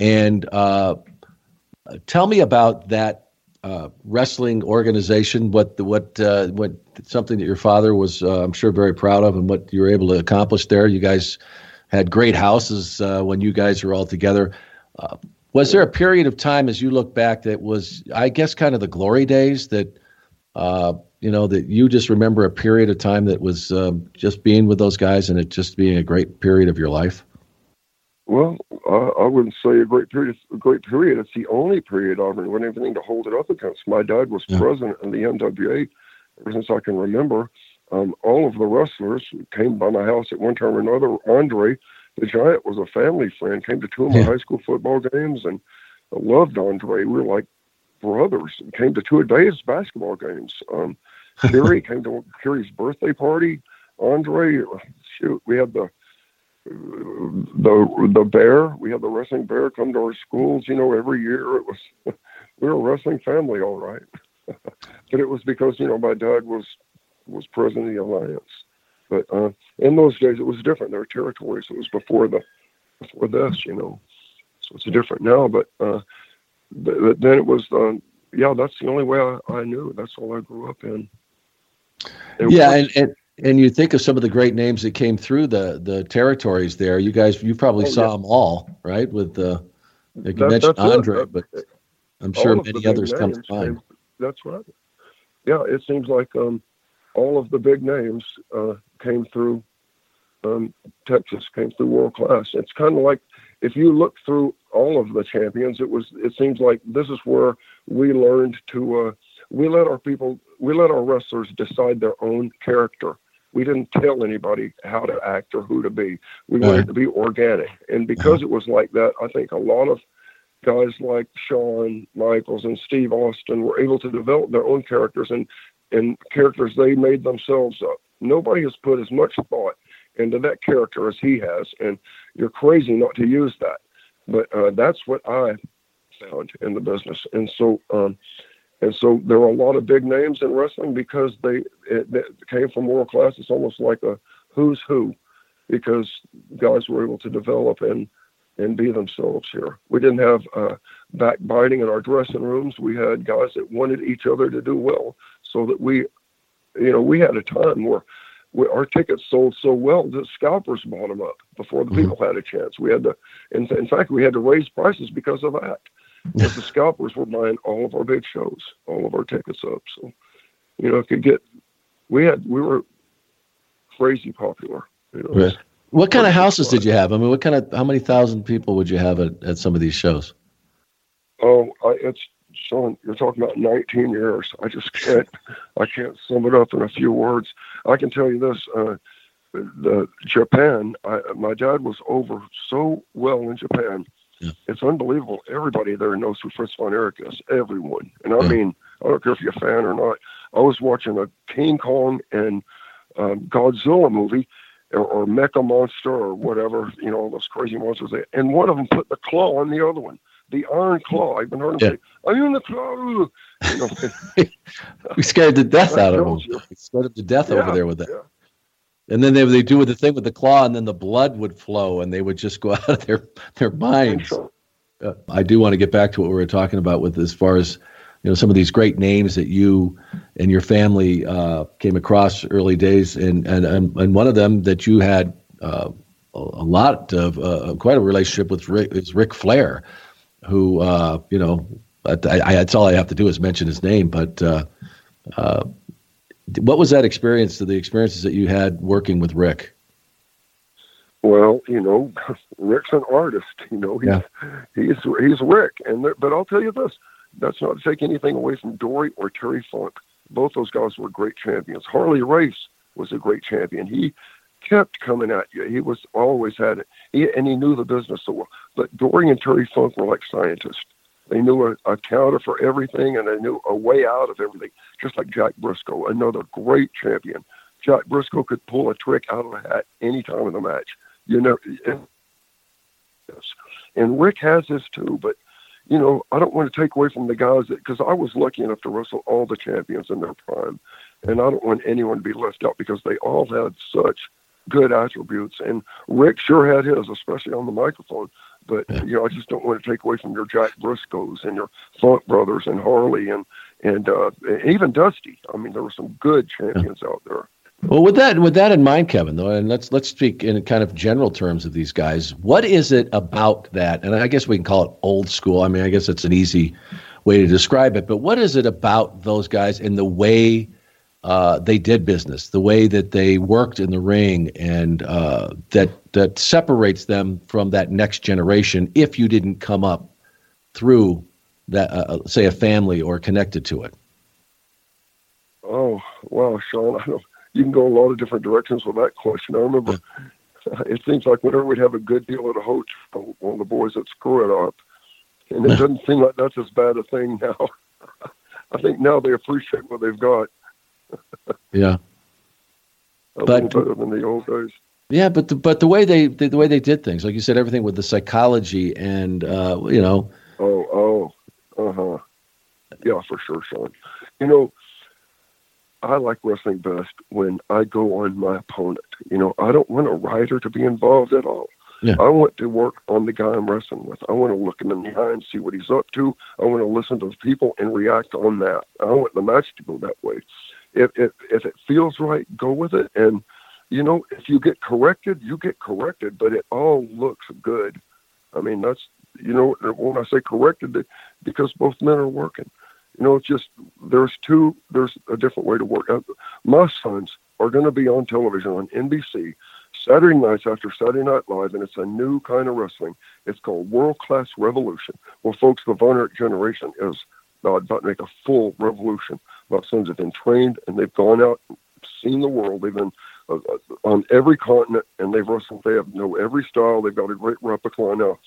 And uh, tell me about that uh, wrestling organization. What the, what uh, what something that your father was, uh, I'm sure, very proud of, and what you were able to accomplish there. You guys had great houses uh, when you guys were all together. Was there a period of time as you look back that was, I guess, kind of the glory days that, uh, you know, that you just remember a period of time that was um, just being with those guys and it just being a great period of your life? Well, uh, I wouldn't say a great period. A great period. It's the only period I've when anything to hold it up against. My dad was yeah. president of the NWA ever since I can remember. Um, all of the wrestlers came by my house at one time or another. Andre the Giant was a family friend. Came to two of my yeah. high school football games, and loved Andre. We were like brothers. Came to two of Dave's basketball games. Um, (laughs) Kerry came to Kerry's birthday party. Andre, shoot, we had the the the bear. We had the wrestling bear come to our schools. You know, every year it was (laughs) we were a wrestling family, all right. (laughs) but it was because you know my dad was was president of the alliance. But uh, in those days, it was different. There were territories. It was before the before this, you know. So it's different now. But uh, but then it was, uh, yeah, that's the only way I, I knew. That's all I grew up in. It yeah, was, and, and and you think of some of the great names that came through the the territories there. You guys, you probably oh, saw yeah. them all, right? With the like you that, mentioned Andre, but I'm sure many others come to mind. That's right. Yeah, it seems like um, all of the big names uh, came through um, Texas, came through world class. It's kind of like if you look through all of the champions, it was it seems like this is where we learned to uh, we let our people we let our wrestlers decide their own character. We didn't tell anybody how to act or who to be. We wanted to be organic, and because it was like that, I think a lot of guys like Shawn Michaels and Steve Austin were able to develop their own characters and and characters they made themselves up. Nobody has put as much thought into that character as he has, and you're crazy not to use that. But uh, that's what I found in the business, and so um, and so there are a lot of big names in wrestling because they it, it came from world class. It's almost like a who's who, because guys were able to develop and and be themselves here. We didn't have uh, backbiting in our dressing rooms. We had guys that wanted each other to do well, so that we, you know, we had a time where we, our tickets sold so well that scalpers bought them up before the mm-hmm. people had a chance. We had to, in, in fact, we had to raise prices because of that. But the (laughs) scalpers were buying all of our big shows, all of our tickets up. So, you know, it could get. We had we were crazy popular. You know, right. What kind of houses did you have? I mean, what kind of how many thousand people would you have at, at some of these shows? Oh, I, it's Sean. You're talking about 19 years. I just can't. I can't sum it up in a few words. I can tell you this: uh, the Japan. I, my dad was over so well in Japan. Yeah. It's unbelievable. Everybody there knows who Fritz von Erich is. Everyone, and I yeah. mean, I don't care if you're a fan or not. I was watching a King Kong and um, Godzilla movie or, or Mecha Monster or whatever, you know, all those crazy monsters. And one of them put the claw on the other one, the iron claw. I've been heard him yeah. say, "I'm in the claw." You know, (laughs) we scared the death out of (laughs) him. We scared him to death yeah, over there with that. Yeah. And then they they do with the thing with the claw, and then the blood would flow, and they would just go (laughs) out of their their minds. Uh, I do want to get back to what we were talking about with as far as you know some of these great names that you and your family uh, came across early days, and and and one of them that you had uh, a lot of uh, quite a relationship with Ric, is Ric Flair, who uh, you know I, I, that's all I have to do is mention his name. But uh, uh, what was that experience? The experiences that you had working with Ric. Well, you know, (laughs) Ric's an artist. You know, he's yeah. he's he's Ric, and there, but I'll tell you this: that's not to take anything away from Dory or Terry Funk. Both those guys were great champions. Harley Race was a great champion. He kept coming at you. He was always had it, he, and he knew the business so well. But Dory and Terry Funk were like scientists. They knew a, a counter for everything, and they knew a way out of everything. Just like Jack Briscoe, another great champion. Jack Briscoe could pull a trick out of a hat any time in the match. You know, and, yes. and Ric has this too, but you know, I don't want to take away from the guys that because I was lucky enough to wrestle all the champions in their prime, and I don't want anyone to be left out because they all had such good attributes. And Ric sure had his, especially on the microphone. But yeah. you know, I just don't want to take away from your Jack Briscoes and your Funk Brothers and Harley and and uh, even Dusty. I mean, there were some good champions yeah. out there. Well, with that with that in mind, Kevin, though, and let's let's speak in kind of general terms of these guys. What is it about that? And I guess we can call it old school. I mean, I guess it's an easy way to describe it. But what is it about those guys and the way uh, they did business, the way that they worked in the ring, and uh, that that separates them from that next generation? If you didn't come up through that, uh, uh say, a family or connected to it. Oh well, Sean, I don't you can go a lot of different directions with that question. I remember (laughs) it seems like whenever we'd have a good deal at a hotel, one of the boys would screw it up. And it (laughs) doesn't seem like that's as bad a thing now. (laughs) I think now they appreciate what they've got. Yeah. a but, little better than the old days. Yeah, but the, but the way they the, the way they did things, like you said, everything with the psychology and uh, you know. Oh, oh, uh huh. Yeah, for sure, Sean. You know, I like wrestling best when I go on my opponent. You know, I don't want a writer to be involved at all. Yeah. I want to work on the guy I'm wrestling with. I want to look him in the eye and see what he's up to. I want to listen to the people and react on that. I want the match to go that way. If if if it feels right, go with it. And you know, if you get corrected, you get corrected. But it all looks good. I mean, that's you know when I say corrected, because both men are working. You know, it's just there's two. There's a different way to work. Uh, my sons are going to be on television on NBC Saturday nights after Saturday Night Live, and it's a new kind of wrestling. It's called World Class Revolution. Well, folks, the Von Erich generation is about to make a full revolution. My sons have been trained, and they've gone out, and seen the world. They've been uh, uh, on every continent, and they've wrestled. They have know every style. They've got a great repertoire now,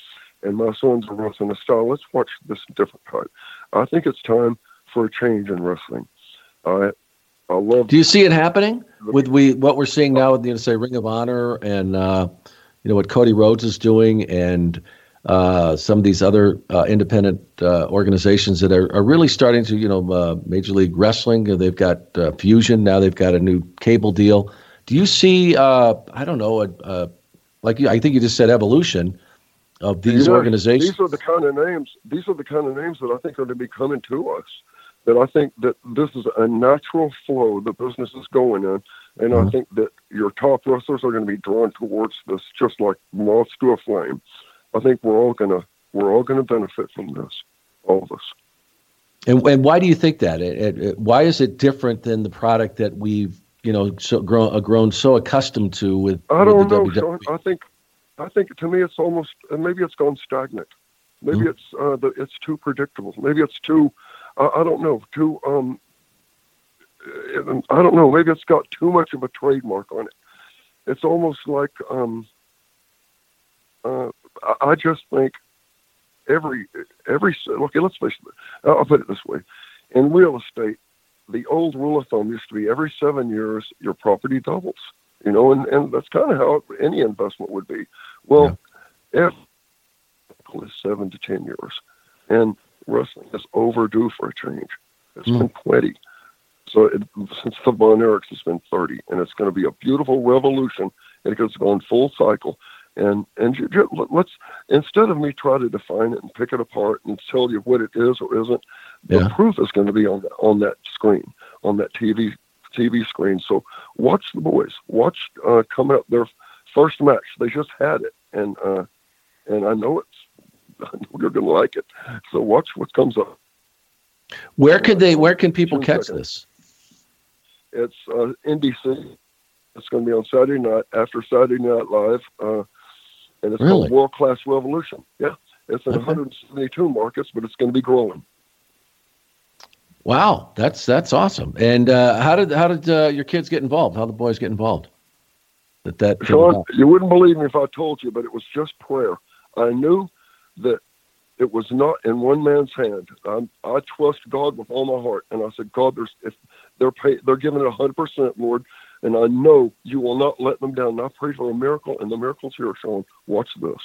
and my sons are wrestling a style. Let's watch this different type. I think it's time for a change in wrestling. I I love. Do you see it happening with we what we're seeing now with the say Ring of Honor and uh, you know what Cody Rhodes is doing and uh, some of these other uh, independent uh, organizations that are, are really starting to you know uh, Major League Wrestling they've got uh, Fusion now they've got a new cable deal. Do you see I don't know a, like you, I think you just said evolution of these organizations? These are the kind of names. These are the kind of names that I think are going to be coming to us that I think that this is a natural flow the business is going in, and mm-hmm. I think that your top wrestlers are going to be drawn towards this, just like moths to a flame. I think we're all gonna we're all gonna benefit from this, all of us. And, and why do you think that? It, it, why is it different than the product that we've you know so grown uh, grown so accustomed to with? I don't with know. I think I think to me it's almost maybe it's gone stagnant. Maybe mm-hmm. it's uh, the, it's too predictable. Maybe it's too I, I don't know, too, um, I don't know, maybe it's got too much of a trademark on it. It's almost like, um, uh, I, just think every, every, okay, let's face it, I'll put it this way. In real estate, the old rule of thumb used to be every seven years your property doubles, you know, and, and that's kind of how any investment would be. Well, yeah. if is seven to ten years, and wrestling is overdue for a change. It's mm. been 20. So it, since the Von Erichs, it's been 30, and it's going to be a beautiful revolution. And it's going full cycle. And and you, you, let's instead of me try to define it and pick it apart and tell you what it is or isn't, the yeah. proof is going to be on the, on that screen, on that TV TV screen. So watch the boys. Watch uh, coming up their first match. They just had it, and uh, and I know it's (laughs) you're going to like it. So watch what comes up. Where can they? Where can people catch this? It's uh, NBC. It's going to be on Saturday night after Saturday Night Live, uh, and it's really? called World Class Revolution. Yeah, it's in okay. 172 markets, but it's going to be growing. Wow, that's that's awesome. And uh, how did how did uh, your kids get involved? How did the boys get involved? That that Sean, you wouldn't believe me if I told you, but it was just prayer. I knew that it was not in one man's hand. I, I trust God with all my heart, and I said, God, there's if they're pay, they're giving it hundred percent, Lord, and I know you will not let them down. And I pray for a miracle, and the miracle's here, Sean. Watch this.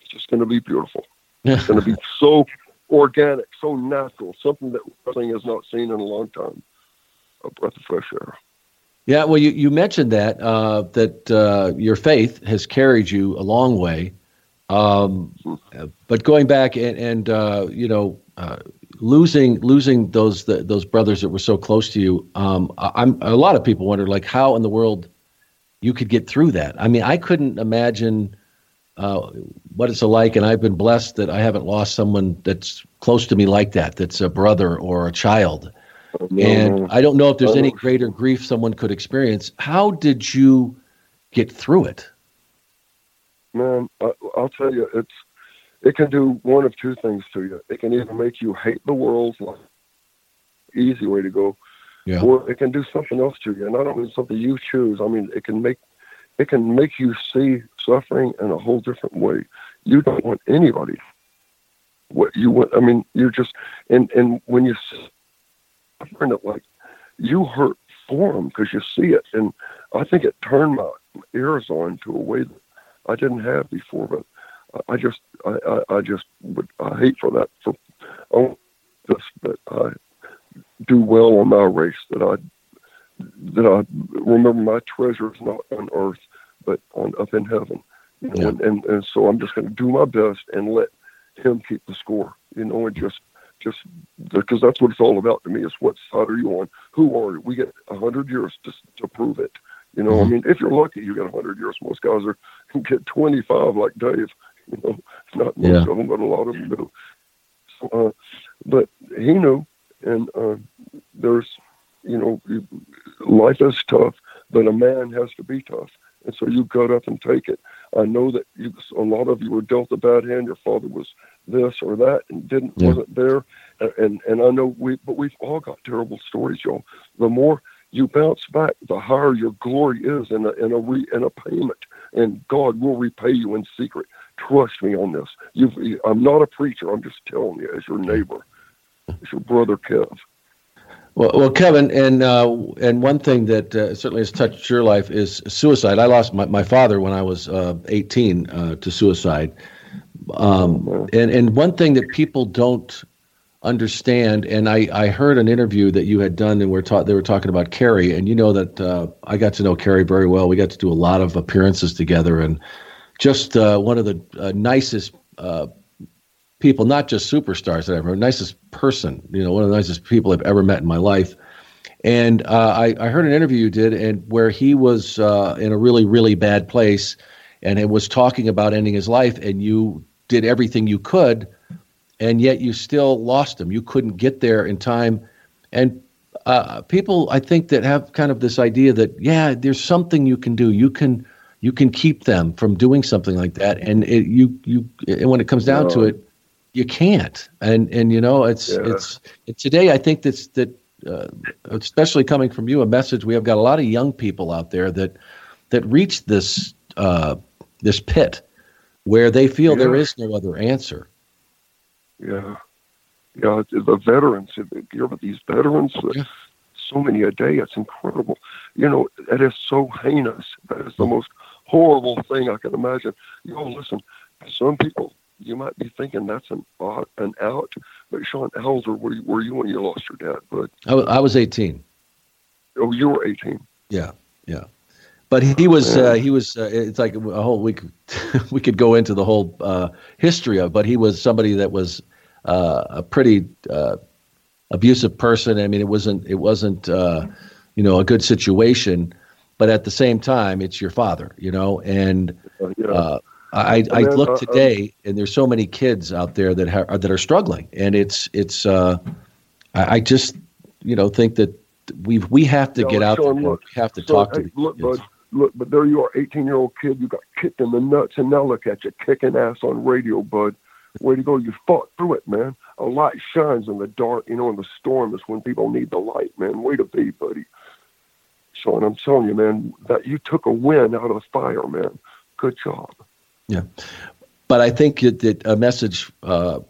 It's just going to be beautiful. It's going to be (laughs) so organic, so natural, something that wrestling has not seen in a long time. A breath of fresh air. Yeah, well, you, you mentioned that uh, that uh, your faith has carried you a long way. Um, but going back and, and uh, you know, uh, losing losing those the, those brothers that were so close to you, um, I'm a lot of people wonder like how in the world you could get through that. I mean, I couldn't imagine uh, what it's like, and I've been blessed that I haven't lost someone that's close to me like that. That's a brother or a child. And I don't know if there's any greater grief someone could experience. How did you get through it? man, I, I'll tell you, it's it can do one of two things to you. It can either make you hate the world, like easy way to go, yeah. or it can do something else to you. And I don't mean something you choose. I mean it can make it can make you see suffering in a whole different way. You don't want anybody. What you want? I mean, you're just and and when you suffering it like you hurt for them because you see it, and I think it turned my ears on to a way that I didn't have before. But I just, I, I, I just would, I hate for that for oh, this that I do well on my race. That I, that I remember my treasure is not on earth, but on up in heaven. You know, yeah. and, and and so I'm just going to do my best and let him keep the score. You know, and just just because that's what it's all about to me is what side are you on? Who are you? We get a hundred years to to prove it. You know, mm-hmm. I mean, if you're lucky, you get 100 years. Most guys are get 25 like Dave. (laughs) You know, not most yeah. of them, but a lot of them do. So, uh, but he knew, and uh, there's, you know, life is tough, but a man has to be tough, and so you got up and take it. I know that you, a lot of you were dealt a bad hand. Your father was this or that and didn't yeah. wasn't there, and and I know we, but we've all got terrible stories, y'all. The more you bounce back, the higher your glory is in a in a re, in a payment, and God will repay you in secret. Trust me on this. You've, I'm not a preacher. I'm just telling you, as your neighbor, as your brother Kev. Well, well, Kevin, and uh, and one thing that uh, certainly has touched your life is suicide. I lost my, my father when I was uh, 18 uh, to suicide, um, and and one thing that people don't understand, and I, I heard an interview that you had done, and we're ta- they were talking about Kerry, and you know that uh, I got to know Kerry very well. We got to do a lot of appearances together, and just uh, one of the uh, nicest uh, people, not just superstars that I've ever, nicest person, you know, one of the nicest people I've ever met in my life. And uh, I, I heard an interview you did, and where he was uh, in a really, really bad place, and it was talking about ending his life, and you did everything you could and yet you still lost them. You couldn't get there in time. And uh, people, I think, that have kind of this idea that yeah, there's something you can do. You can you can keep them from doing something like that. And it, you you and when it comes down no. to it, you can't. And and you know it's yeah. it's, today. I think that's that. Uh, especially coming from you, a message we have got a lot of young people out there that that reach this uh, this pit where they feel yeah. there is no other answer yeah, yeah. The veterans, you about these veterans? Yeah. So many a day. It's incredible. You know, it is so heinous. That is the most horrible thing I can imagine. You know, listen. Some people you might be thinking that's an an out, but Sean, how old were you, were you when you lost your dad? But I, was eighteen. Oh, you were eighteen. Yeah, yeah. But he was uh, he was uh, it's like a whole we could, (laughs) we could go into the whole uh, history of, but he was somebody that was uh, a pretty uh, abusive person. I mean, it wasn't it wasn't uh, you know a good situation, but at the same time, it's your father, you know. And uh, I I look uh, today, and there's so many kids out there that ha- that are struggling, and it's it's uh, I, I just you know think that we we have to get out there. Look, we have to talk hey, to look, bud, look, but there you are, 18 year old kid. You got kicked in the nuts, and now look at you kicking ass on radio, bud. Way to go. You fought through it, man. A light shines in the dark. You know, in the storm is when people need the light, man. Way to be, buddy. Sean, I'm telling you, man, that you took a win out of the fire, man. Good job. Yeah. But I think that a message uh,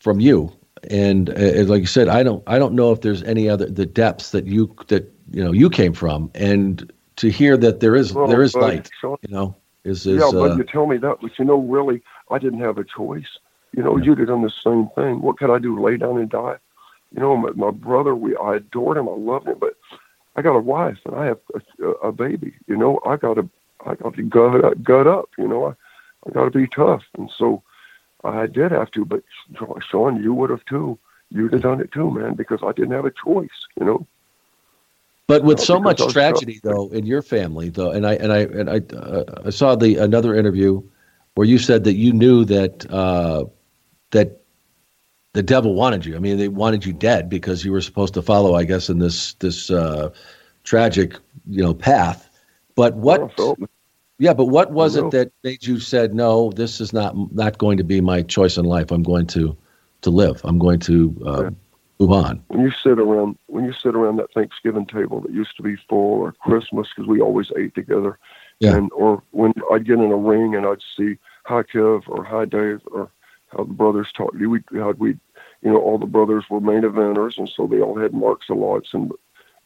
from you, and uh, like you said, I don't, I don't know if there's any other the depths that you that you know you came from, and to hear that there is well, there is light, Sean, you know, is, is yeah. But uh, you tell me that, but you know, really, I didn't have a choice. You know, you'd have done the same thing. What could I do? Lay down and die? You know, my, my brother, we I adored him, I loved him, but I got a wife and I have a, a baby. You know, I got to I got to gut up, gut up. You know, I I got to be tough, and so I did have to. But Sean, you would have too. You'd have done it too, man, because I didn't have a choice. You know. But with so much tragedy, though, in your family, though, and I and I and I, uh, I saw the another interview where you said that you knew that uh, that the devil wanted you. I mean, they wanted you dead because you were supposed to follow, I guess, in this this uh, tragic, you know, path. But what? Yeah, but what was it that made you said no? This is not not going to be my choice in life. I'm going to to live. I'm going to uh, yeah. move on. When you sit around when you sit around that Thanksgiving table that used to be full, or Christmas because we always ate together, yeah. and or when I'd get in a ring and I'd see Hi Kev or Hi Dave or how the brothers talked. We how we, you know, all the brothers were main eventers, and so they all had marks of lots, and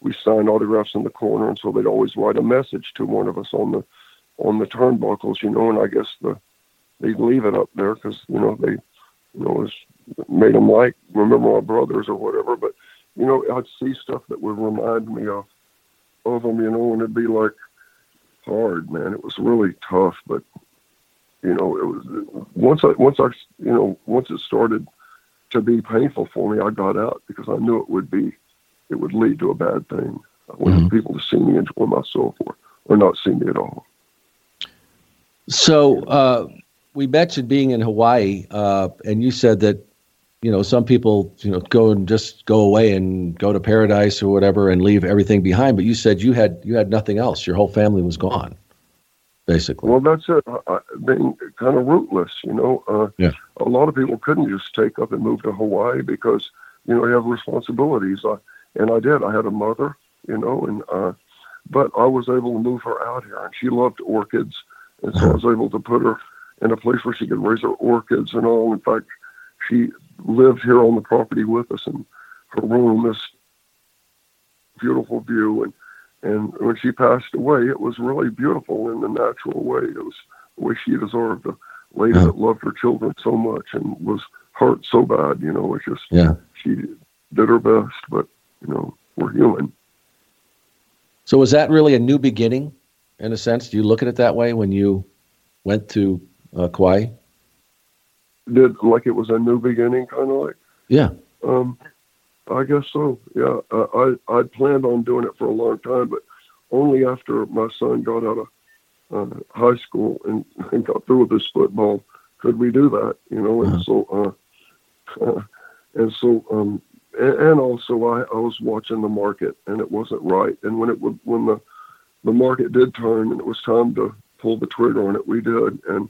we signed autographs in the corner, and so they'd always write a message to one of us on the on the turnbuckles, you know, and I guess the they'd leave it up there because you know they, you know, was made them like remember our brothers or whatever. But you know, I'd see stuff that would remind me of of them, you know, and it'd be like hard, man. It was really tough, but you know, it was once I once I you know once it started to be painful for me, I got out because I knew it would be it would lead to a bad thing. I wanted mm-hmm. people to see me enjoy myself or or not see me at all. So uh, we mentioned being in Hawaii, uh, and you said that you know, some people, you know, go and just go away and go to paradise or whatever and leave everything behind. But you said you had you had nothing else. Your whole family was gone, basically. Well, that's it. I, being kind of rootless, you know. Uh, yeah. A lot of people couldn't just take up and move to Hawaii because you know you have responsibilities. I, and I did. I had a mother, you know, and uh, but I was able to move her out here, and she loved orchids, and so I was able to put her in a place where she could raise her orchids and all. In fact, she lived here on the property with us, and her room is beautiful view. And and when she passed away, it was really beautiful in the natural way. It was the way she deserved. A lady Yeah. that loved her children so much and was hurt so bad. You know, it's just Yeah. she did her best, but you know, we're human. So was that really a new beginning, in a sense? Do you look at it that way when you went to uh, Kauai? Did like it was a new beginning, kind of like. Yeah. Um, I guess so. Yeah, uh, I I planned on doing it for a long time, but only after my son got out of uh, high school and, and got through with his football could we do that. You know, and so uh, and so um, and, and also I, I was watching the market and it wasn't right. And when it would when the the market did turn and it was time to pull the trigger on it, we did. And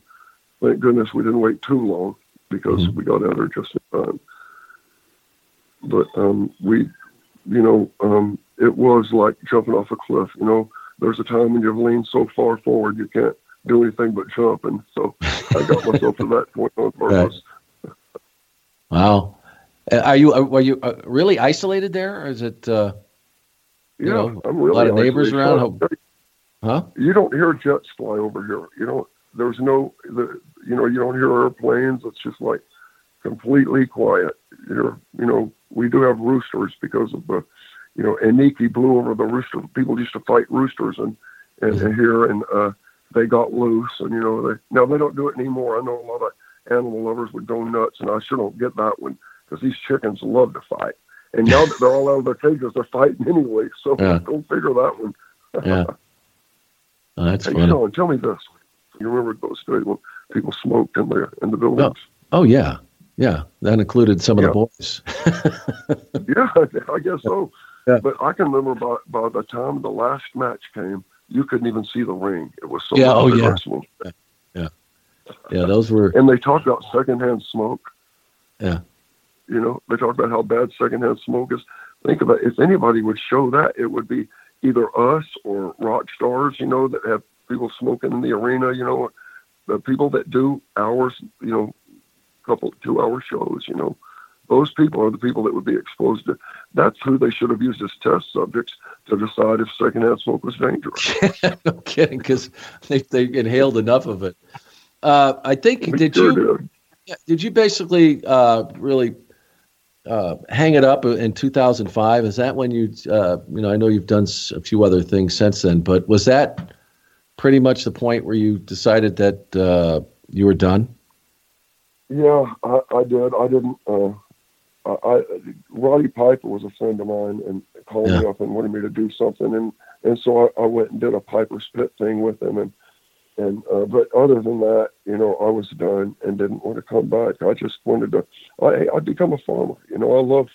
thank goodness we didn't wait too long because Mhm. we got out of there just in time but um, we, you know, um, it was like jumping off a cliff. You know, there's a time when you've leaned so far forward you can't do anything but jump, and so I got myself to that point on purpose. Wow. Uh, Are you are, you uh, really isolated there, or is it? Uh, You Yeah, know, I'm really a lot of neighbors around? huh? You don't hear jets fly over here. You know, there's no, the, you know, you don't hear airplanes. It's just like completely quiet. You're, you know, we do have roosters because of the, you know, Iniki blew over the rooster. People used to fight roosters and and, and here and uh, they got loose and you know they now they don't do it anymore. I know a lot of animal lovers would go nuts and I sure don't get that one because these chickens love to fight. And now that they're all out of their cages, they're fighting anyway. (laughs) So Yeah. go figure that one. (laughs) Yeah. Oh, that's Hey, funny. Sean, tell me this. You remember those days when people smoked in the in the buildings? Oh yeah, yeah. That included some of the boys. (laughs) Yeah, I guess so. Yeah. But I can remember by by the time the last match came, you couldn't even see the ring. It was so Yeah, oh, yeah. aggressive. Yeah, those were. And they talked about secondhand smoke. Yeah. You know, they talked about how bad secondhand smoke is. Think about if anybody would show that, it would be either us or rock stars. You know, that have people smoking in the arena. You know, the people that do hours. You know, couple two hour shows. You know, those people are the people that would be exposed to. That's who they should have used as test subjects to decide if secondhand smoke was dangerous. (laughs) no kidding, because they they inhaled enough of it. Uh, I think We did sure you did. Did you basically uh, really uh, hang it up in 2005? Is that when you, uh, you know, I know you've done a few other things since then, but was that pretty much the point where you decided that uh, you were done? Yeah, I, I did. I didn't. I, I Roddy Piper was a friend of mine and called me up and wanted me to do something, and and so I, I went and did a Piper's Pit thing with him, and and uh, but other than that, you know, I was done and didn't want to come back. I just wanted to. I I'd become a farmer. You know, I love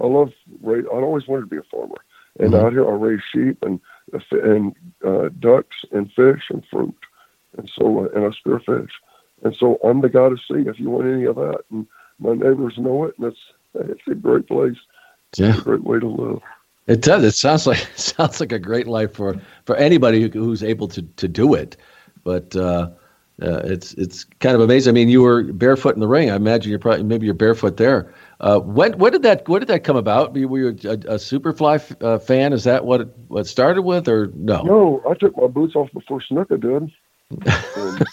I love. ra- I'd always wanted to be a farmer, and Mhm. out here I raise sheep and and uh, ducks and fish and fruit, and so uh, and I spear fish. And so I'm the guy to see if you want any of that. And my neighbors know it, and it's it's a great place. Yeah, It's a great way to live. it does. It sounds like (laughs) sounds like a great life for for anybody who, who's able to to do it. But uh, uh, it's it's kind of amazing. I mean, you were barefoot in the ring. I imagine you're probably maybe you're barefoot there. Uh, when when did that when did that come about? Were you, a, a Superfly f- uh, fan? Is that what it, what it started with, or no? No, I took my boots off before Snuka did. (laughs)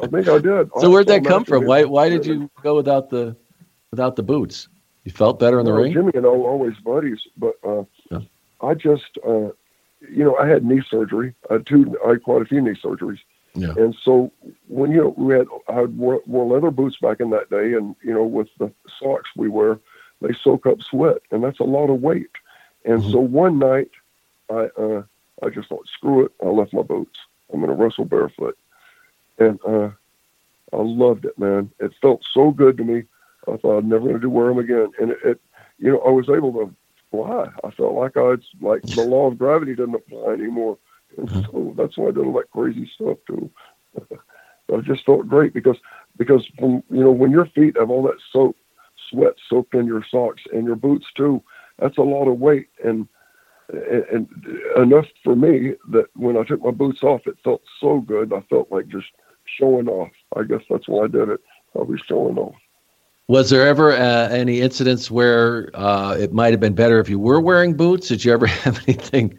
I think I did. So I where'd that come from? Why why did you go without the without the boots? You felt better in the Well, ring. Jimmy and I were always buddies, but uh, Yeah. I just, uh, you know, I had knee surgery. I had two, I had quite a few knee surgeries, Yeah. and so when you know we had, I wore, wore leather boots back in that day, and you know with the socks we wear, they soak up sweat, and that's a lot of weight. And Mhm. so one night, I uh, I just thought, screw it, I left my boots. I'm gonna wrestle barefoot, and uh, I loved it, man. It felt so good to me. I thought I'd never going to wear them again. And it, it, you know, I was able to fly. I felt like I was like the law of gravity doesn't apply anymore. And uh-huh. so that's why I did all that crazy stuff too. (laughs) I just felt great because because from you know when your feet have all that soap, sweat soaked in your socks and your boots too, that's a lot of weight and and, enough for me that when I took my boots off, it felt so good. I felt like just showing off. I guess that's why I did it. I was showing off. Was there ever uh, any incidents where uh, it might have been better if you were wearing boots? Did you ever (laughs) have anything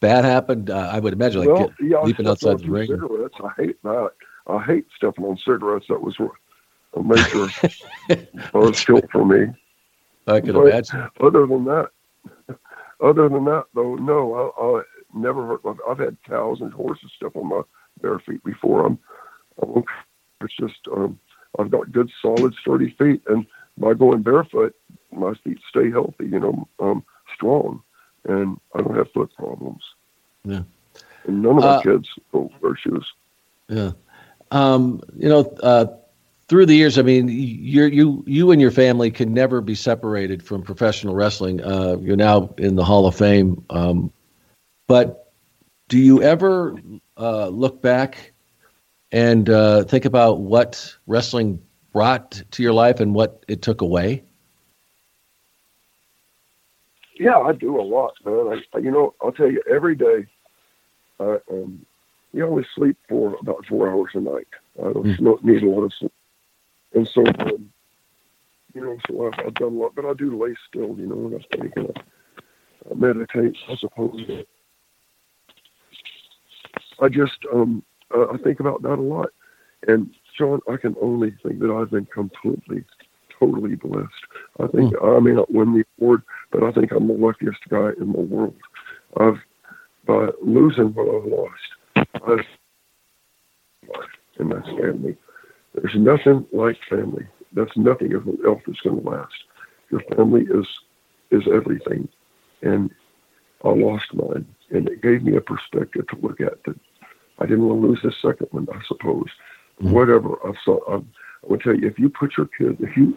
bad happen? Uh, I would imagine, like well, yeah, leaping outside the ring. Cigarettes. I hate that. I hate stepping on cigarettes. That was a major (laughs) buzz kill for me. I can but imagine. Other than that, other than that, though, no, I, I never hurt. My, I've had cows and horses step on my bare feet before. I'm, I'm it's just um, I've got good, solid, sturdy feet, and by going barefoot, my feet stay healthy. You know, um, strong, and I don't have foot problems. Yeah. And none of my uh, kids wear shoes. Yeah. Um, you know, uh, through the years, I mean, you you you and your family can never be separated from professional wrestling. Uh, you're now in the Hall of Fame, um, but do you ever uh, look back and uh, think about what wrestling brought to your life and what it took away? Yeah, I do a lot, man. I, you know, I'll tell you, every day, I um, you always sleep for about four hours a night. I don't mm. need a lot of sleep and so um, you know, so I've, I've, done a lot, but I do lay still, you know, and I and I, I meditate, I suppose. I just um, uh, I think about that a lot, and Sean, I can only think that I've been completely, totally blessed. I think mm. I may not win the award, but I think I'm the luckiest guy in the world. I've by losing what I've lost, I've and that's family. There's nothing like family. That's nothing else that's going to last. Your family is is everything, and I lost mine, and it gave me a perspective to look at that. I didn't want to lose this second one, I suppose. Mm-hmm. Whatever I saw, I, I would tell you if you put your kids, if you,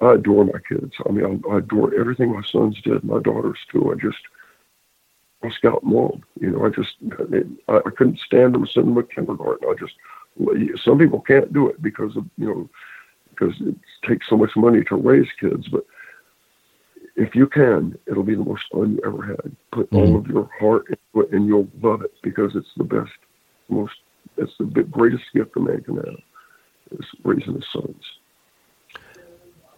I adore my kids. I mean, I, I adore everything my sons did, my daughters too. I just, I scout mom. You know, I just, I, I couldn't stand them, send them to kindergarten. I just some people can't do it because of you know because it takes so much money to raise kids but if you can it'll be the most fun you ever had put mm-hmm. all of your heart into it and you'll love it because it's the best most it's the greatest gift a man can have is raising his sons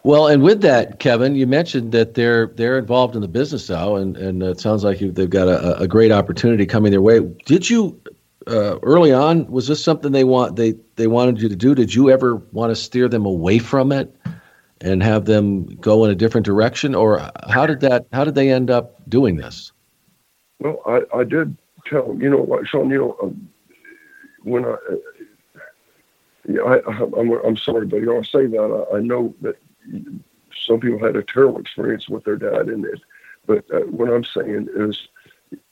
well, and with that, Kevin, you mentioned that they're they're involved in the business now, and and it sounds like you, they've got a, a great opportunity coming their way. Did you uh, early on was this something they want they they wanted you to do did you ever want to steer them away from it and have them go in a different direction or how did that how did they end up doing this well i i did tell them you know what sean you know um, when i uh, yeah, I, I'm, I'm sorry, but you know, I say that I, I know that some people had a terrible experience with their dad in it. But uh, what I'm saying is,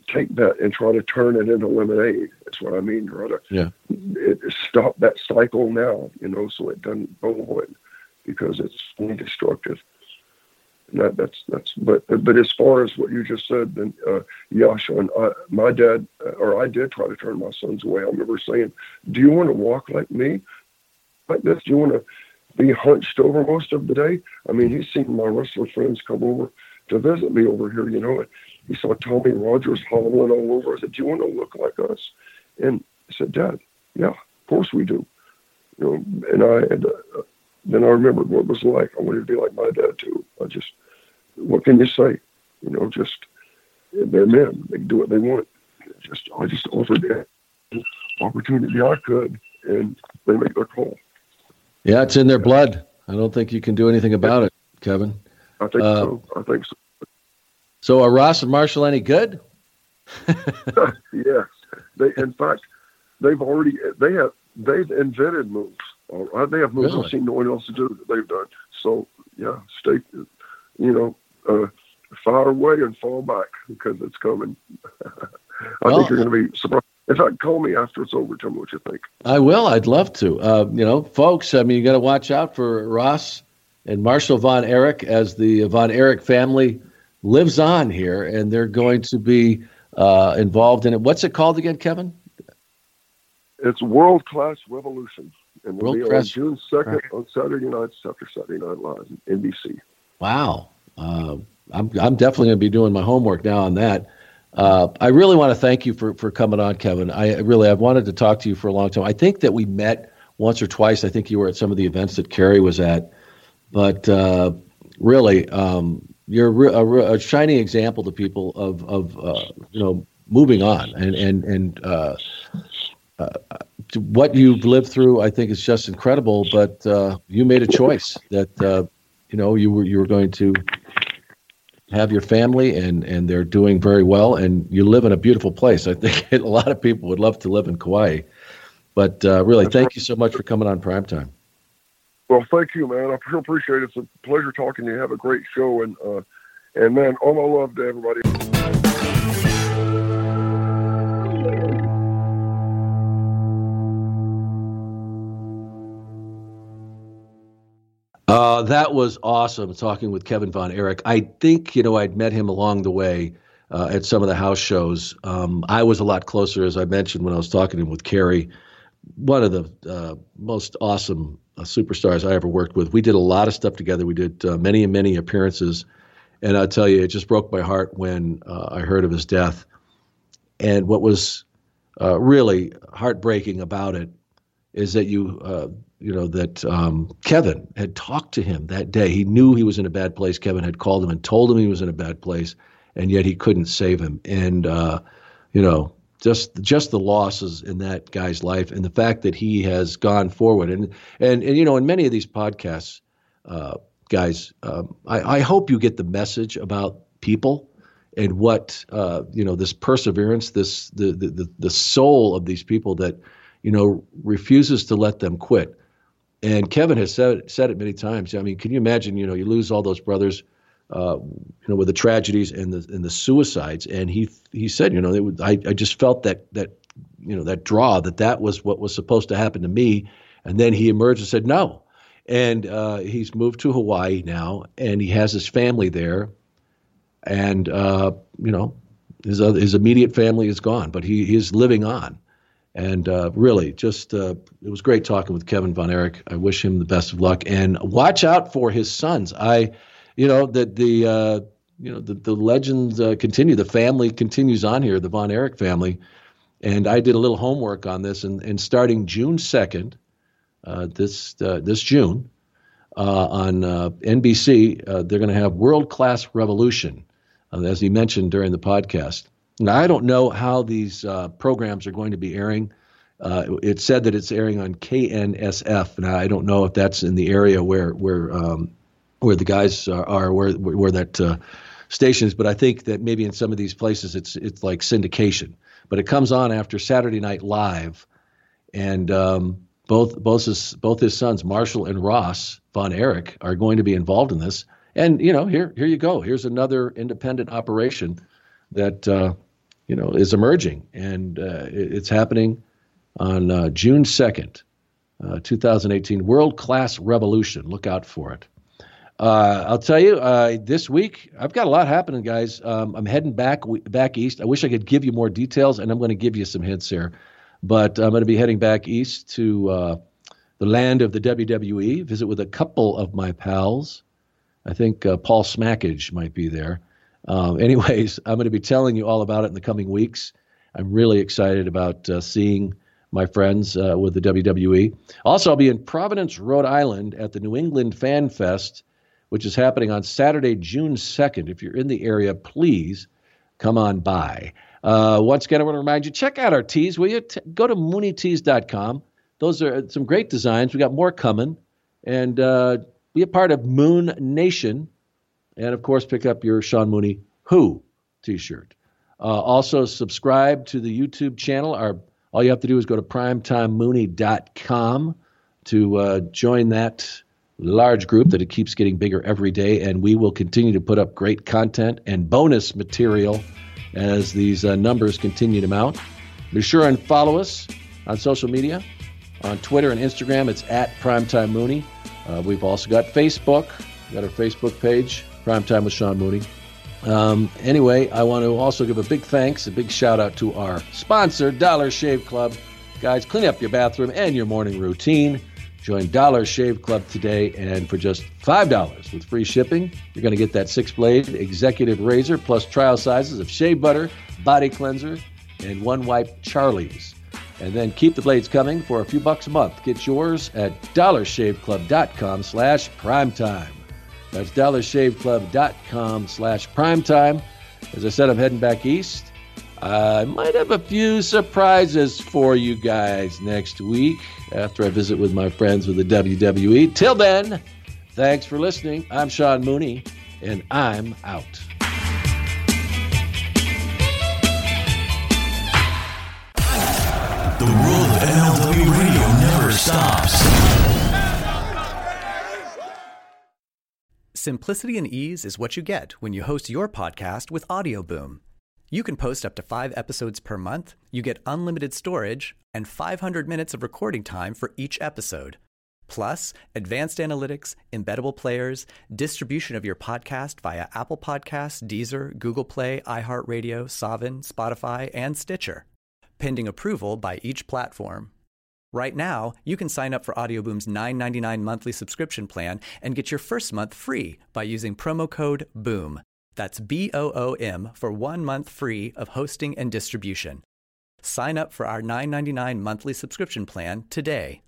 take that and try to turn it into lemonade. That's what I mean. Try to yeah. it, stop that cycle now, you know, so it doesn't go on because it's destructive. And that, that's that's but but as far as what you just said, then uh, yeah, Sean, I, my dad uh, or I did try to turn my sons away. I remember saying, "Do you want to walk like me, like this? Do you want to be hunched over most of the day?" I mean, he's seen my wrestler friends come over to visit me over here, you know, he saw Tommy Rogers hobbling all over. I said, "Do you want to look like us?" And I said, "Dad, yeah, of course we do." You know, and I had, uh, then I remembered what it was like. I wanted to be like my dad too. I just, what can you say? You know, just they're men. They do what they want. Just I just offered that opportunity I could, and they make their call. Yeah, it's in their blood. I don't think you can do anything about it, Kevin. I think uh, so. I think so. So are Ross and Marshall any good? (laughs) yes. They in fact they've already they have they've invented moves. All right. They have moves really? I've seen no one else to do that they've done. So yeah, stay you know, uh, fire away and fall back because it's coming. (laughs) I well, think you're gonna be surprised In fact, call me after it's over. Tell me what you think. I will. I'd love to. Uh, you know, folks. I mean, you got to watch out for Ross and Marshall Von Erich as the Von Erich family lives on here, and they're going to be uh, involved in it. What's it called again, Kevin? It's World Class Revolution, and it'll World be on June second on Saturday nights after Saturday Night Live, NBC. Wow. Uh, I'm, I'm definitely going to be doing my homework now on that. Uh, I really want to thank you for, for coming on, Kevin. I really I've wanted to talk to you for a long time. I think that we met once or twice. I think you were at some of the events that Kerry was at, but uh, really, um, you're a, a, shining example to people of of uh, you know moving on and and and uh, uh, what you've lived through. I think is just incredible. But uh, you made a choice that uh, you know you were you were going to have your family and and they're doing very well and you live in a beautiful place i think (laughs) a lot of people would love to live in kauai but uh, really thank you so much for coming on primetime Well, thank you, man. I sure appreciate it. It's a pleasure talking to you. Have a great show, and uh, and man, all my love to everybody. Uh, that was awesome talking with kevin von erich i think you know i'd met him along the way uh, at some of the house shows um, i was a lot closer as i mentioned when i was talking to him with kerry one of the uh, most awesome uh, superstars I ever worked with. We did a lot of stuff together. We did uh, many and many appearances, and I'll tell you, it just broke my heart when uh, I heard of his death. And what was really heartbreaking about it is that you, uh, you know, that um, Kevin had talked to him that day. He knew he was in a bad place. Kevin had called him and told him he was in a bad place, and yet he couldn't save him. And uh, you know, just just the losses in that guy's life and the fact that he has gone forward and and and you know in many of these podcasts uh, guys um, I, I hope you get the message about people and what uh, you know this perseverance this the, the the the soul of these people that you know refuses to let them quit and Kevin has said said it many times I mean can you imagine you know you lose all those brothers uh, you know, with the tragedies and the and the suicides. And he he said, you know, it was, I I just felt that that you know that draw that that was what was supposed to happen to me. And then he emerged and said no. And uh, he's moved to Hawaii now, and he has his family there. And uh, you know, his other, his immediate family is gone, but he is living on. And uh, really, just uh, it was great talking with Kevin Von Erich. I wish him the best of luck, and watch out for his sons. I you know that the uh, you know the the legends uh, continue. The family continues on here, the Von Erich family, and I did a little homework on this. And, and starting June second, uh, this uh, this June, on NBC, they're going to have World Class Revolution, as he mentioned during the podcast. Now I don't know how these programs are going to be airing. it said that it's airing on KNSF. Now I don't know if that's in the area where where um, where the guys are, are where where that uh, station is. But I think that maybe in some of these places it's it's like syndication. But it comes on after Saturday Night Live, and um, both both his both his sons Marshall and Ross Von Erich are going to be involved in this. And you know here here you go. Here's another independent operation that uh, you know is emerging, and uh, it, it's happening on uh, June second. Uh, 2018 World Class Revolution. Look out for it. Uh, I'll tell you, uh, this week I've got a lot happening, guys. Um, I'm heading back back east. I wish I could give you more details, and I'm going to give you some hints here. But I'm going to be heading back east to uh, the land of the WWE. Visit with a couple of my pals. I think Paul Smackage might be there. Um, (laughs) anyways, I'm going to be telling you all about it in the coming weeks. I'm really excited about uh, seeing my friends uh, with the WWE. Also, I'll be in Providence, Rhode Island at the New England Fan Fest which is happening on Saturday, June 2nd. If you're in the area, please come on by. Uh, once again, I want to remind you check out our tees, will you? T- go to mooneytees.com. Those are some great designs. We got more coming. And uh, be a part of Moon Nation. And of course, pick up your Sean Mooney Who t shirt. Uh, also, subscribe to the YouTube channel. Our, all you have to do is go to primetimemooney.com to uh, join that large group that it keeps getting bigger every day, and we will continue to put up great content and bonus material as these uh, numbers continue to mount. Be sure and follow us on social media. On Twitter and Instagram, it's at Primetime Mooney. Uh, we've also got Facebook. We've got our Facebook page, Primetime with Sean Mooney. Um, anyway, I want to also give a big thanks, a big shout out to our sponsor, Dollar Shave Club. Guys, clean up your bathroom and your morning routine. Join Dollar Shave Club today, and for just $5 with free shipping, you're going to get that six blade executive razor plus trial sizes of shave butter, body cleanser, and one wipe Charlie's. And then keep the blades coming for a few bucks a month. Get yours at dollarshaveclub.com slash primetime. That's dollarshaveclub.com slash primetime. As I said, I'm heading back east. I might have a few surprises for you guys next week after I visit with my friends with the WWE. Till then, thanks for listening. I'm Sean Mooney, and I'm out. The world of MLW radio never stops. Simplicity and ease is what you get when you host your podcast with Audioboom. You can post up to five episodes per month, you get unlimited storage, and 500 minutes of recording time for each episode. Plus, advanced analytics, embeddable players, distribution of your podcast via Apple Podcasts, Deezer, Google Play, iHeartRadio, Saavn, Spotify, and Stitcher, pending approval by each platform. Right now, you can sign up for Audioboom's $9.99 monthly subscription plan and get your first month free by using promo code BOOM. That's B O O M for one month free of hosting and distribution. Sign up for our $9.99 monthly subscription plan today